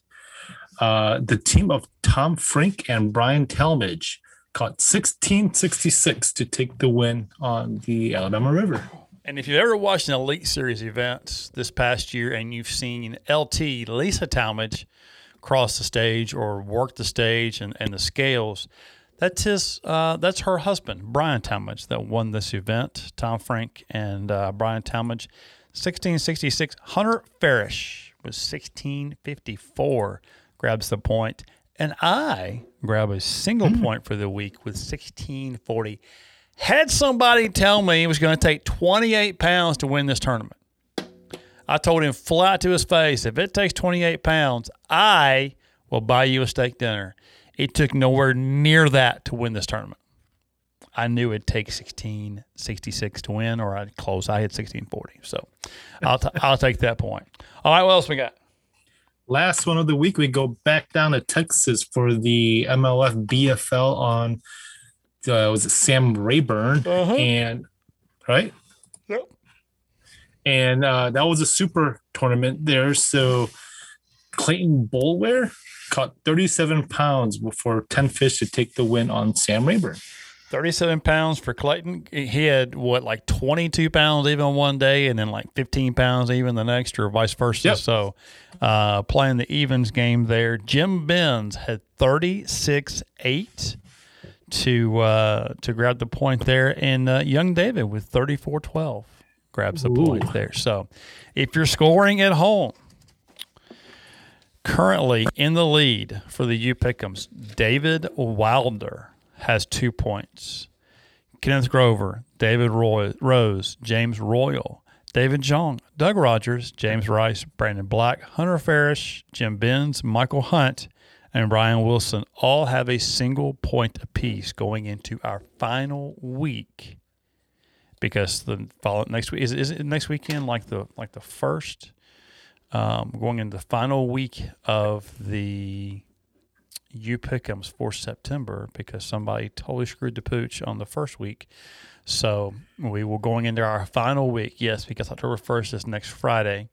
Uh, the team of Tom Frank and Brian Talmadge caught 1666 to take the win on the Alabama River.
And if you've ever watched an Elite Series event this past year and you've seen LT, Lisa Talmadge, cross the stage or work the stage and, and the scales, that's his. Uh, that's her husband, Brian Talmadge, that won this event. Tom Frank and uh, Brian Talmadge, 1666. Hunter Farish was 1654, grabs the point, and I grab a single point for the week with 1640. Had somebody tell me it was going to take 28 pounds to win this tournament, I told him flat to his face, if it takes 28 pounds, I will buy you a steak dinner. It took nowhere near that to win this tournament. I knew it'd take 1666 to win, or I'd close. I had 1640. So I'll, t- I'll take that point. All right, what else we got?
Last one of the week, we go back down to Texas for the MLF BFL on uh, was it Sam Rayburn and right?
Yep.
And uh, that was a super tournament there. So Clayton Bolware caught 37 pounds before 10 fish to take the win on Sam Rayburn.
37 pounds for Clayton. He had what, like 22 pounds even one day, and then like 15 pounds even the next, or vice versa.
Yep.
So, uh, playing the evens game there, Jim Benz had 36 8 to uh, to grab the point there, and uh, Young David with 34 12 grabs the point there. So, if you're scoring at home, currently in the lead for the U Pickums, David Wilder has two points. Kenneth Grover, David Roy, Rose, James Royal, David Xiong, Doug Rogers, James Rice, Brandon Black, Hunter Farish, Jim Benz, Michael Hunt, and Brian Wilson all have a single point apiece going into our final week. Because the follow next week is, is it next weekend like the like the first um, going into the final week of the U Pick'ems for September because somebody totally screwed the pooch on the first week. So we will going into our final week. Yes, because October first is next Friday.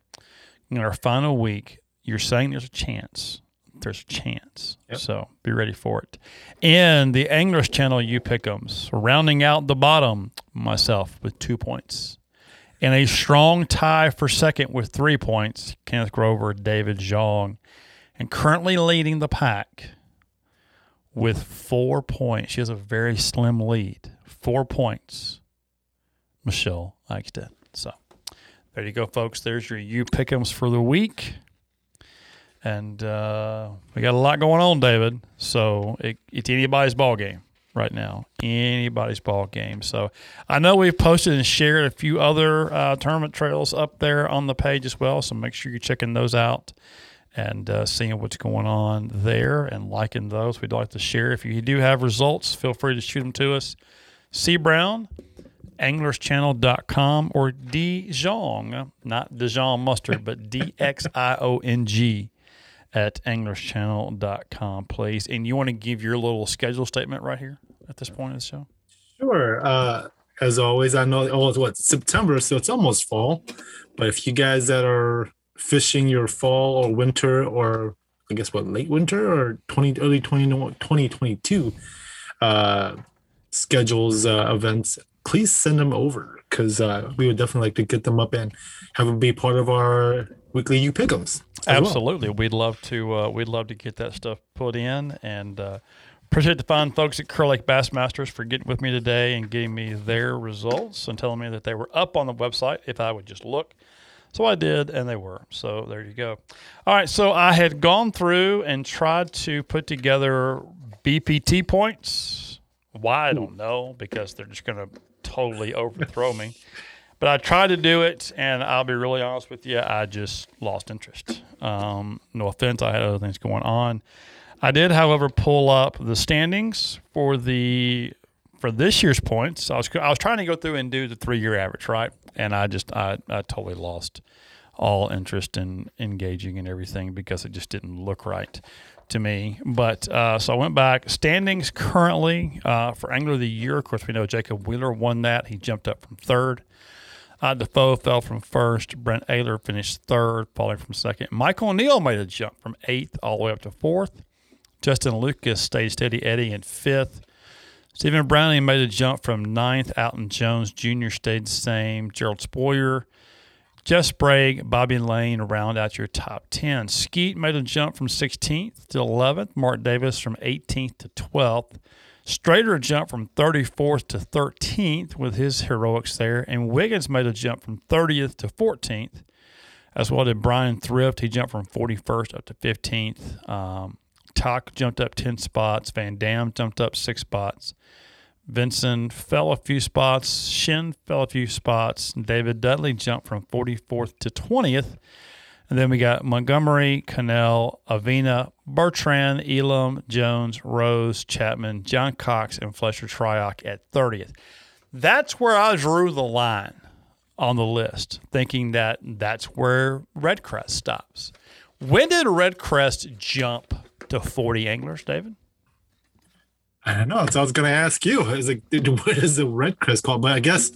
In our final week, you're saying there's a chance. There's a chance. So be ready for it. And the Anglers Channel U Pick'ems, rounding out the bottom, myself with two points. And a strong tie for second with three points, Kenneth Grover, David Xiong. And currently leading the pack with four points. She has a very slim lead. Four points, Michelle Eichstedt. So there you go, folks. There's your U Pick'ems for the week. And uh, we got a lot going on, David. So it, it's anybody's ball game right now. Anybody's ball game. So I know we've posted and shared a few other uh, tournament trails up there on the page as well. So make sure you're checking those out and uh, seeing what's going on there and liking those. We'd like to share. If you do have results, feel free to shoot them to us. C Brown, anglerschannel.com or Dijon, not Dijon mustard, but D X I O N G at anglerschannel.com, please. And you want to give your little schedule statement right here at this point of the show?
Sure. Uh, as always, I know oh, it's what September, so it's almost fall. But if you guys that are fishing your fall or winter or I guess what late winter or 20 early 20, 2022 uh, schedules uh, events, please send them over because uh, we would definitely like to get them up and have them be part of our weekly U Pick'ems. as well.
Absolutely, we'd love to. Uh, we'd love to get that stuff put in and uh, Appreciate the fine folks at Kerr Lake Bassmasters for getting with me today and getting me their results and telling me that they were up on the website if I would just look. So I did, and they were. So there you go. All right. So I had gone through and tried to put together BPT points. Why I don't know because they're just going to totally overthrow me. But I tried to do it, and I'll be really honest with you, I just lost interest. Um, no offense, I had other things going on. I did, however, pull up the standings for the for this year's points. I was I was trying to go through and do the three year average, right? And I just I, I totally lost all interest in engaging in everything because it just didn't look right to me. But uh, so I went back. Standings currently uh, for Angler of the Year. Of course, we know Jacob Wheeler won that. He jumped up from third. Uh, Defoe fell from first. Brent Ehrler finished third, falling from second. Michael Neal made a jump from eighth all the way up to fourth. Justin Lucas stayed steady Eddie in fifth. Stephen Browning made a jump from ninth. Alton Jones Jr. stayed the same. Gerald Spohrer, Jeff Sprague, Bobby Lane round out your top 10. Skeet made a jump from 16th to 11th. Mark Davis from 18th to 12th. Strader jumped from 34th to 13th with his heroics there. And Wiggins made a jump from 30th to 14th. As well did Brian Thrift. He jumped from 41st up to 15th. Um, Talk jumped up 10 spots. Van Dam jumped up six spots. Vincent fell a few spots. Shin fell a few spots. David Dudley jumped from 44th to 20th. And then we got Montgomery, Connell, Avena, Bertrand, Elam, Jones, Rose, Chapman, John Cox, and Fletcher Shryock at 30th. That's where I drew the line on the list, thinking that that's where Red Crest stops. When did Red Crest jump to 40 anglers, David?
I don't know. So I was going to ask you. Is it what is the Red Crest called? But I guess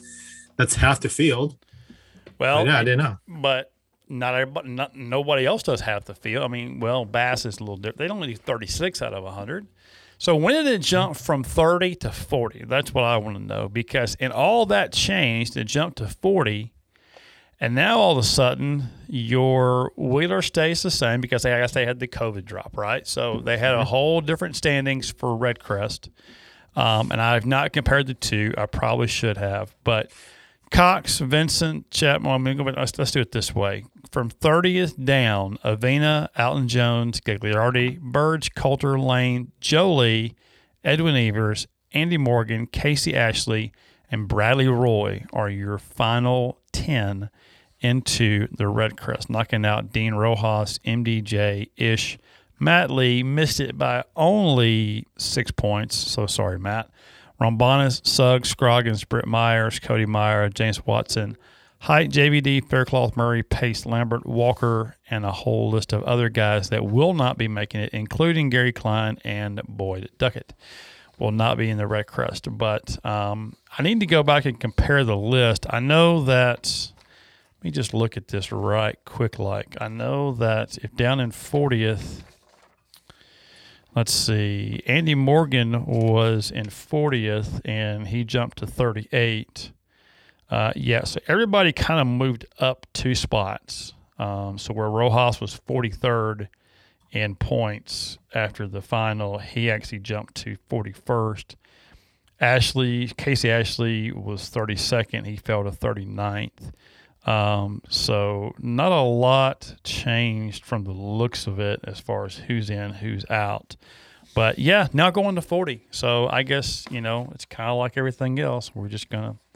that's half the field.
Well,
But yeah, I didn't know.
But not everybody, not, nobody else does half the field. I mean, well, Bass is a little different. They only do 36 out of 100. So when did it jump from 30 to 40? That's what I want to know because in all that changed, it jumped to 40 and now all of a sudden, your Wheeler stays the same because they, I guess they had the COVID drop, right? So they had a whole different standings for Redcrest. Um, and I've not compared the two. I probably should have. But Cox, Vincent, Chapman, I'm going to go, let's, let's do it this way. From 30th down, Avena, Alton Jones, Gagliardi, Birge, Coulter, Lane, Jolie, Edwin Evers, Andy Morgan, Casey Ashley, and Bradley Roy are your final 10 into the Red Crest, knocking out Dean Rojas, MDJ, Ish. Matt Lee missed it by only six points. So sorry, Matt. Rombonis, Suggs, Scroggins, Britt Myers, Cody Meyer, James Watson, Hite, JVD, Faircloth, Murray, Pace, Lambert, Walker, and a whole list of other guys that will not be making it, including Gary Klein and Boyd Duckett. Will not be in the Red Crest. But um, I need to go back and compare the list. I know that let me just look at this right quick like. I know that if down in 40th, let's see, Andy Morgan was in 40th and he jumped to 38. Uh, yeah, so everybody kind of moved up two spots. Um, so where Rojas was 43rd in points after the final, he actually jumped to 41st. Ashley, Casey Ashley was 32nd. He fell to 39th. Um, so not a lot changed from the looks of it as far as who's in, who's out. But yeah, now going to 40. So I guess, you know, it's kind of like everything else. We're just going to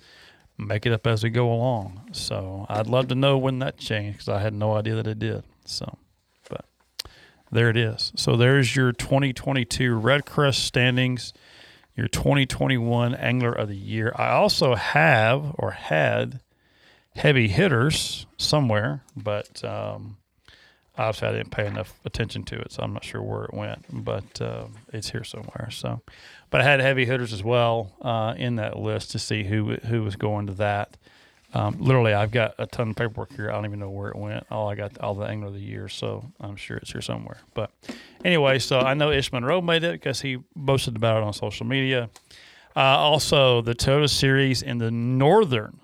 make it up as we go along. So I'd love to know when that changed because I had no idea that it did. So, but there it is. So there's your 2022 Red Crest standings, your 2021 Angler of the Year. I also have or had heavy hitters somewhere, but um, obviously I didn't pay enough attention to it, so I'm not sure where it went, but uh, it's here somewhere. So, but I had heavy hitters as well uh, in that list to see who who was going to that. Um, literally, I've got a ton of paperwork here. I don't even know where it went. All I got all the angler of the year, so I'm sure it's here somewhere. But anyway, so I know Ish Monroe made it because he boasted about it on social media. Uh, also, the Toyota Series in the Northern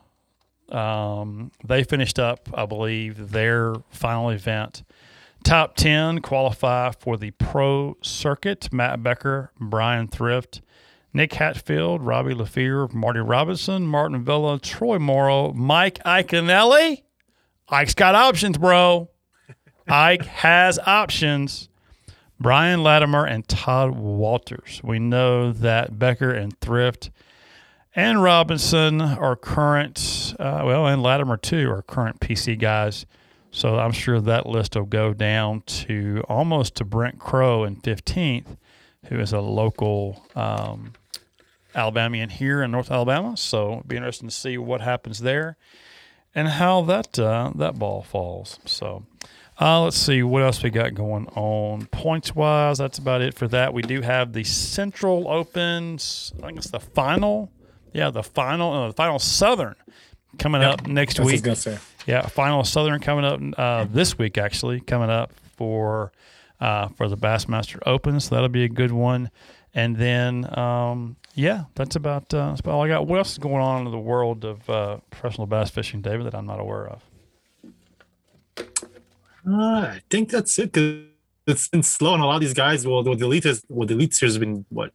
um, they finished up, I believe, their final event Top 10 qualify for the pro circuit. Matt Becker, Brian Thrift, Nick Hatfield, Robbie LaFear, Marty Robinson, Martin Villa, Troy Morrow, Mike Iaconelli. Ike's got options, bro. Ike has options. Brian Latimer and Todd Walters. We know that Becker and Thrift and Robinson are current, uh, well, and Latimer too are current PC guys. So I'm sure that list will go down to almost to Brent Crow in 15th, who is a local um, Alabamian here in North Alabama. So it'll be interesting to see what happens there and how that uh, that ball falls. So uh, let's see what else we got going on points wise. That's about it for that. We do have the Central Opens. I think it's the final. Yeah, the final, uh, the final Southern coming
Yep,
up next
that's what I was
week. Yeah, final Southern coming up uh, this week. Actually, coming up for uh, for the Bassmaster Open, so that'll be a good one. And then, um, yeah, that's about uh, that's about all I got. What else is going on in the world of uh, professional bass fishing, David, that I'm not aware of?
Uh, I think that's it. 'cause it's been slow, and a lot of these guys. Well, the elite has, well, the elite series has been what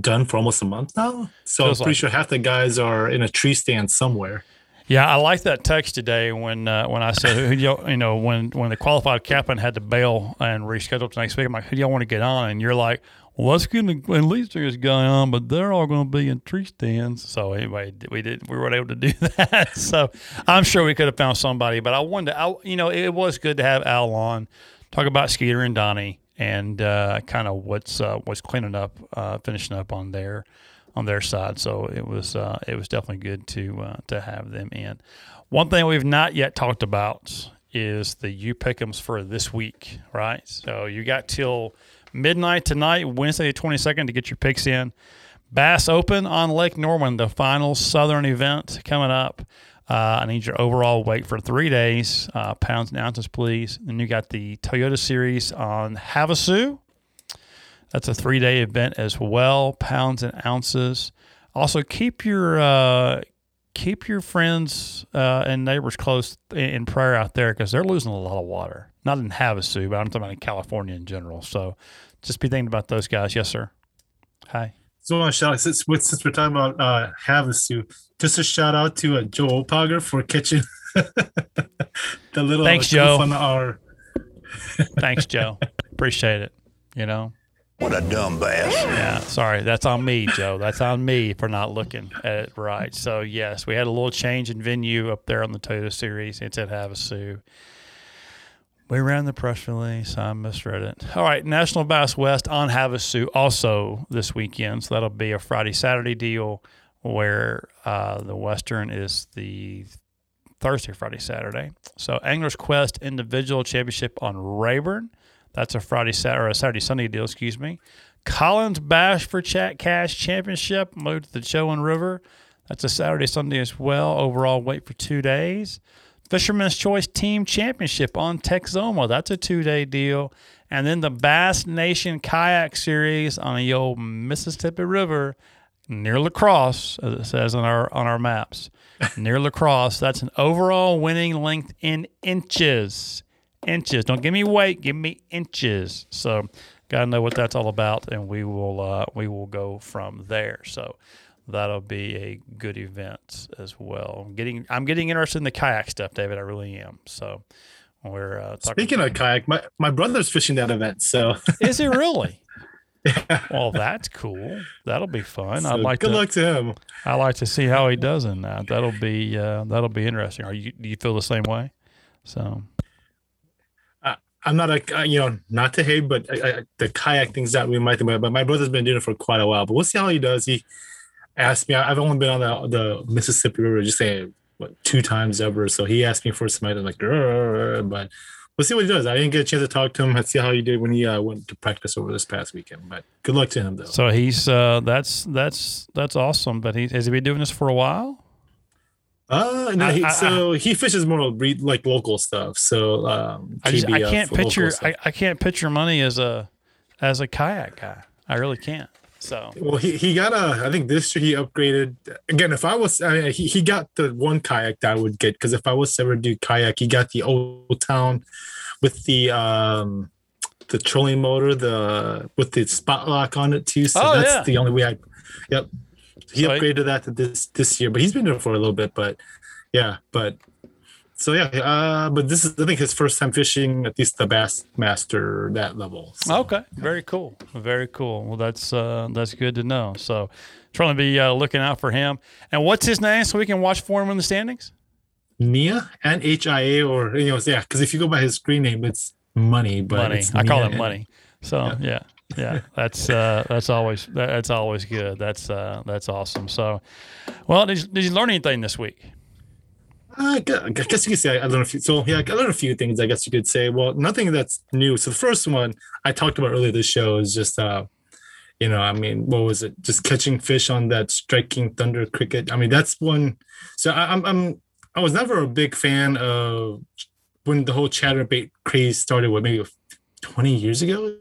done for almost a month now. So
Feels
I'm pretty
like
sure half the guys are in a tree stand somewhere.
Yeah, I like that text today when uh, when I said you know when when the qualified captain had to bail and reschedule to next week. I'm like, who do y'all want to get on? And you're like, well, let's get at least there's guy on, but they're all going to be in tree stands. So anyway, we did we were able to do that. so I'm sure we could have found somebody, but I wanted I, you know, it was good to have Al on talk about Skeeter and Donnie and uh, kind of what's uh, what's cleaning up, uh, finishing up on their on their side. So it was uh, it was definitely good to uh, to have them in. One thing we've not yet talked about is the U pickums for this week, right? So you got till midnight tonight, Wednesday the twenty second, to get your picks in. Bass Open on Lake Norman, the final Southern event coming up. Uh, I need your overall weight for three days, uh, pounds and ounces, please. Then you got the Toyota Series on Havasu. That's a three day event as well, pounds and ounces. Also, keep your uh, keep your friends uh, and neighbors close in, prayer out there because they're losing a lot of water. Not in Havasu, but I'm talking about in California in general. So, just be thinking about those guys. Yes, sir. Hi.
So want shout out since, since we're talking about uh, Havasu, just a shout out to uh, Joe Opager for catching the little
Thanks,
uh,
Joe.
on our
Thanks, Joe. Appreciate it. You know.
What a dumb bass.
Yeah, sorry. That's on me, Joe. That's on me for not looking at it right. So, yes, we had a little change in venue up there on the Toyota Series. It's at Havasu. We ran the press release. I misread it. All right, National Bass West on Havasu also this weekend. So that'll be a Friday, Saturday deal where uh, the Western is the Thursday, Friday, Saturday. So Anglers Quest Individual Championship on Rayburn. That's a Friday, Saturday, or a Saturday, Sunday deal. Excuse me. Collins Bash for Chat Cash Championship moved to the Chowan River. That's a Saturday, Sunday as well. Overall wait for two days. Fisherman's Choice Team Championship on Texoma. That's a two day deal. And then the Bass Nation Kayak Series on the old Mississippi River near Lacrosse, as it says on our on our maps. near Lacrosse. That's an overall winning length in inches. Inches. Don't give me weight, give me inches. So gotta know what that's all about, and we will uh, we will go from there. So that'll be a good event as well. I'm getting I'm getting interested in the kayak stuff, David. I really am. So we're uh, talking.
Speaking of kayak, my, my brother's fishing that event. So
Is he really? Well, that's cool. That'll be fun.
So
I'd like
good
to,
luck to him.
I like to see how he does in that. That'll be uh, that'll be interesting. Are you do you feel the same way? So
I'm not a uh, you know not to hate, but I, I, the kayak things that we might think about. But my brother's been doing it for quite a while. But we'll see how he does. He asked me. I've only been on the the Mississippi River just saying what two times ever. So he asked me for some items like, but we'll see what he does. I didn't get a chance to talk to him. Let's see how he did when he uh, went to practice over this past weekend. But good luck to him though.
so he's uh, that's that's that's awesome. But he has he been doing this for a while?
Uh, no,
I-
he,
I-
so he fishes more like local stuff. So um,
I just I can't picture. I, I can't picture money as a as a kayak guy. I really can't. So
Well, he, he got a. I think this year he upgraded again. If I was, I mean, he, he got the one kayak that I would get because if I was to ever do kayak, he got the Old Town with the um the trolling motor, the with the spot lock on it too. So
Oh,
that's
yeah.
the only way I. Yep. He
Sweet.
upgraded that to this this year, but he's been it for a little bit. But yeah, but so yeah, uh, but this is I think his first time fishing at least the Bassmaster that level. So,
Okay, very cool, very cool. Well, that's uh, that's good to know. So, trying to be uh, looking out for him. And what's his name so we can watch for him in the standings?
Nia and HIA or you know yeah, because if you go by his screen name, it's money. But
money. I call
and-
money. So yeah, yeah, that's uh, that's always that, that's always good. That's uh, that's awesome. So, well, did you, did you learn anything this week?
I guess you could say I learned a few. So yeah, I learned a few things. I guess you could say. Well, nothing that's new. So the first one I talked about earlier this show is just, uh, you know, I mean, what was it? Just catching fish on that Strike King thunder cricket. I mean, that's one. So I, I'm, I'm, I was never a big fan of when the whole chatterbait craze started. What maybe 20 years ago,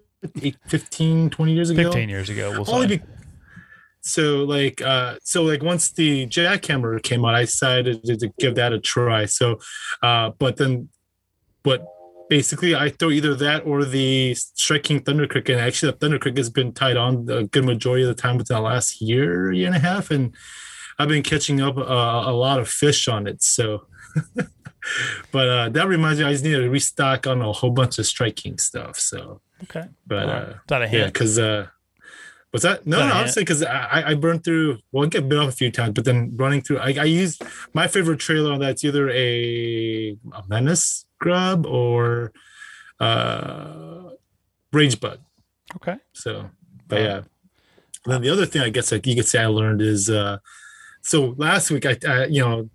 15, 20 years ago.
Fifteen years ago, we'll
Only be- so like uh so like once the jackhammer came out i decided to, to give that a try. So uh but then but basically i throw either that or the Strike King thunder cricket and actually the thunder cricket has been tied on a good majority of the time within the last year year and a half and i've been catching up uh, a lot of fish on it so. But uh that reminds me i just need to restock on a whole bunch of Strike King stuff so
Okay,
but
right.
uh
that a
yeah because uh What's that? No, no, saying because I, I burned through. Well, I get bit off a few times, but then running through, I, I use my favorite trailer on that's either a, a menace grub or uh Rage Bug.
Okay.
So, but yeah. And then the other thing I guess like you could say I learned is uh so last week I, I you know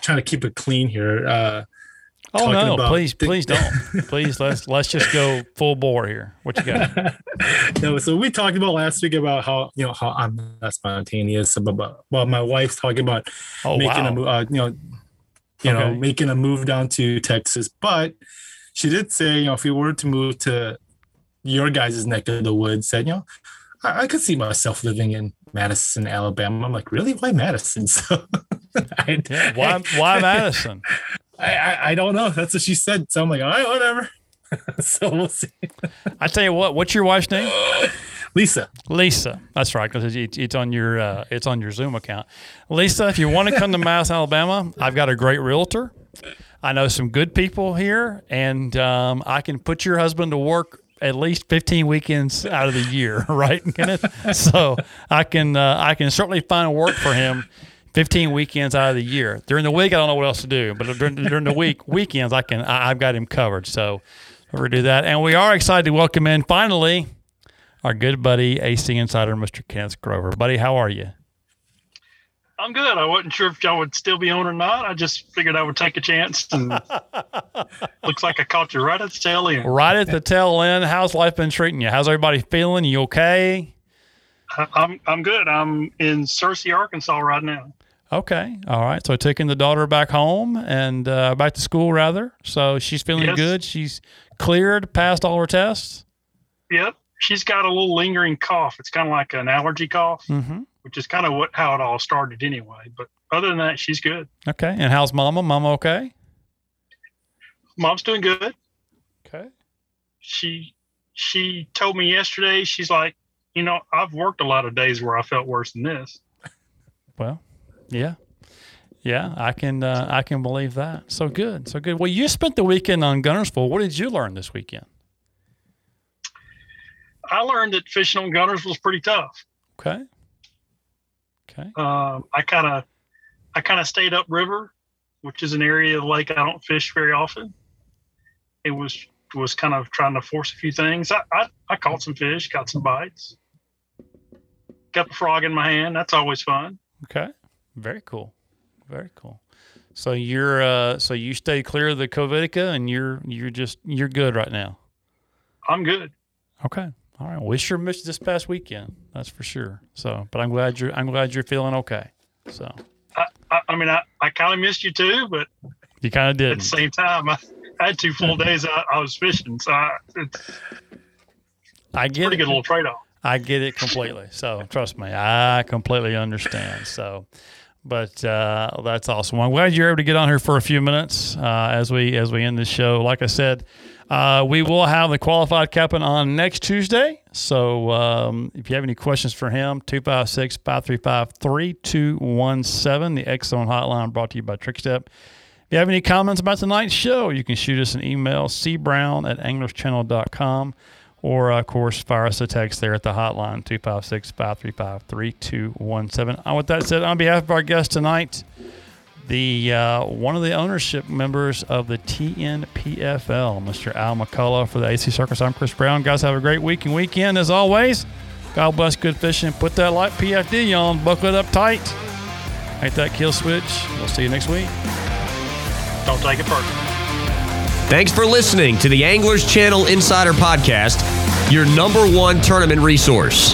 trying to keep it clean here. Uh
Oh no! Please,
the-
please don't. please let's let's just go full bore here. What you got?
no, so we talked about last week about how you know how I'm not spontaneous, but well, my wife's talking about
Oh,
making
wow.
a move, uh, you know, you know, making a move down to Texas. But she did say, you know, if we were to move to your guys' neck of the woods, said, you know, I, I could see myself living in Madison, Alabama. I'm like, really? Why Madison? So I,
Yeah, why why Madison?
I, I I don't know. That's what she said. So I'm like, all right, whatever. so we'll see.
I tell you what. What's your wife's name?
Lisa.
Lisa. That's right, because it's, it's on your uh, it's on your Zoom account. Lisa, if you want to come to Madison, Alabama, I've got a great realtor. I know some good people here, and um, I can put your husband to work at least 15 weekends out of the year, right, Kenneth? So I can uh, I can certainly find work for him 15 weekends out of the year. During the week, I don't know what else to do, but during, during the week weekends, I can I, I've got him covered. So we're gonna do that, and we are excited to welcome in finally our good buddy AC Insider, Mr. Kenneth Grover. Buddy, how are you?
I'm good. I wasn't sure if y'all would still be on or not. I just figured I would take a chance. And looks like I caught you right at the tail end.
Right at the tail end. How's life been treating you? How's everybody feeling? You okay?
I- I'm I'm good. I'm in Searcy, Arkansas right now.
Okay. All right. So taking the daughter back home and uh, back to school rather. So she's feeling
Yes.
good. She's cleared, passed all her tests.
Yep. She's got a little lingering cough. It's kind of like an allergy cough,
Mm-hmm.
which is kind of what how it all started anyway. But other than that, she's good.
Okay. And how's Mama? Mama okay?
Mom's doing good.
Okay.
She she told me yesterday. She's like, you know, I've worked a lot of days where I felt worse than this.
Well, yeah. Yeah, I can uh, I can believe that. So good. So good. Well, you spent the weekend on Guntersville. What did you learn this weekend?
I learned that fishing on gunners was pretty tough.
Okay. Okay.
Um, I kind of, I kind of stayed upriver, which is an area of the lake I don't fish very often. It was was kind of trying to force a few things. I, I, I caught some fish, got some bites, got the frog in my hand. That's always fun.
Okay. Very cool. Very cool. So you're uh so you stay clear of the Covidica and you're you're just you're good right now.
I'm good.
Okay. All right. We sure missed this past weekend. That's for sure. So, but I'm glad you're I'm glad you're feeling okay. So
I, I, I mean, I, I kind of missed you too, but
you kind of did.
at the same time, I, I had two full days I, I was fishing, so I, it's
I get
pretty
it.
good little trade off.
I get it completely. So trust me, I completely understand. So, But uh, that's awesome. I'm glad you're able to get on here for a few minutes uh, as we as we end this show. Like I said, uh, we will have the qualified captain on next Tuesday. So um, if you have any questions for him, 256 535 3217, the Zone hotline brought to you by Trickstep. If you have any comments about tonight's show, you can shoot us an email, cbrown at anglerschannel.com, or, of course, fire us a text there at the hotline, 256 535 3217. Uh, With that said, on behalf of our guest tonight, the uh, one of the ownership members of the TNPFL, Mr. Al McCullough for the AC Circus. I'm Chris Brown. Guys, have a great week and weekend as always. God bless good fishing. Put that light PFD on. Buckle it up tight. Hit that kill switch. We'll see you next week.
Don't take it personal.
Thanks for listening to the Anglers Channel Insider Podcast, your number one tournament resource.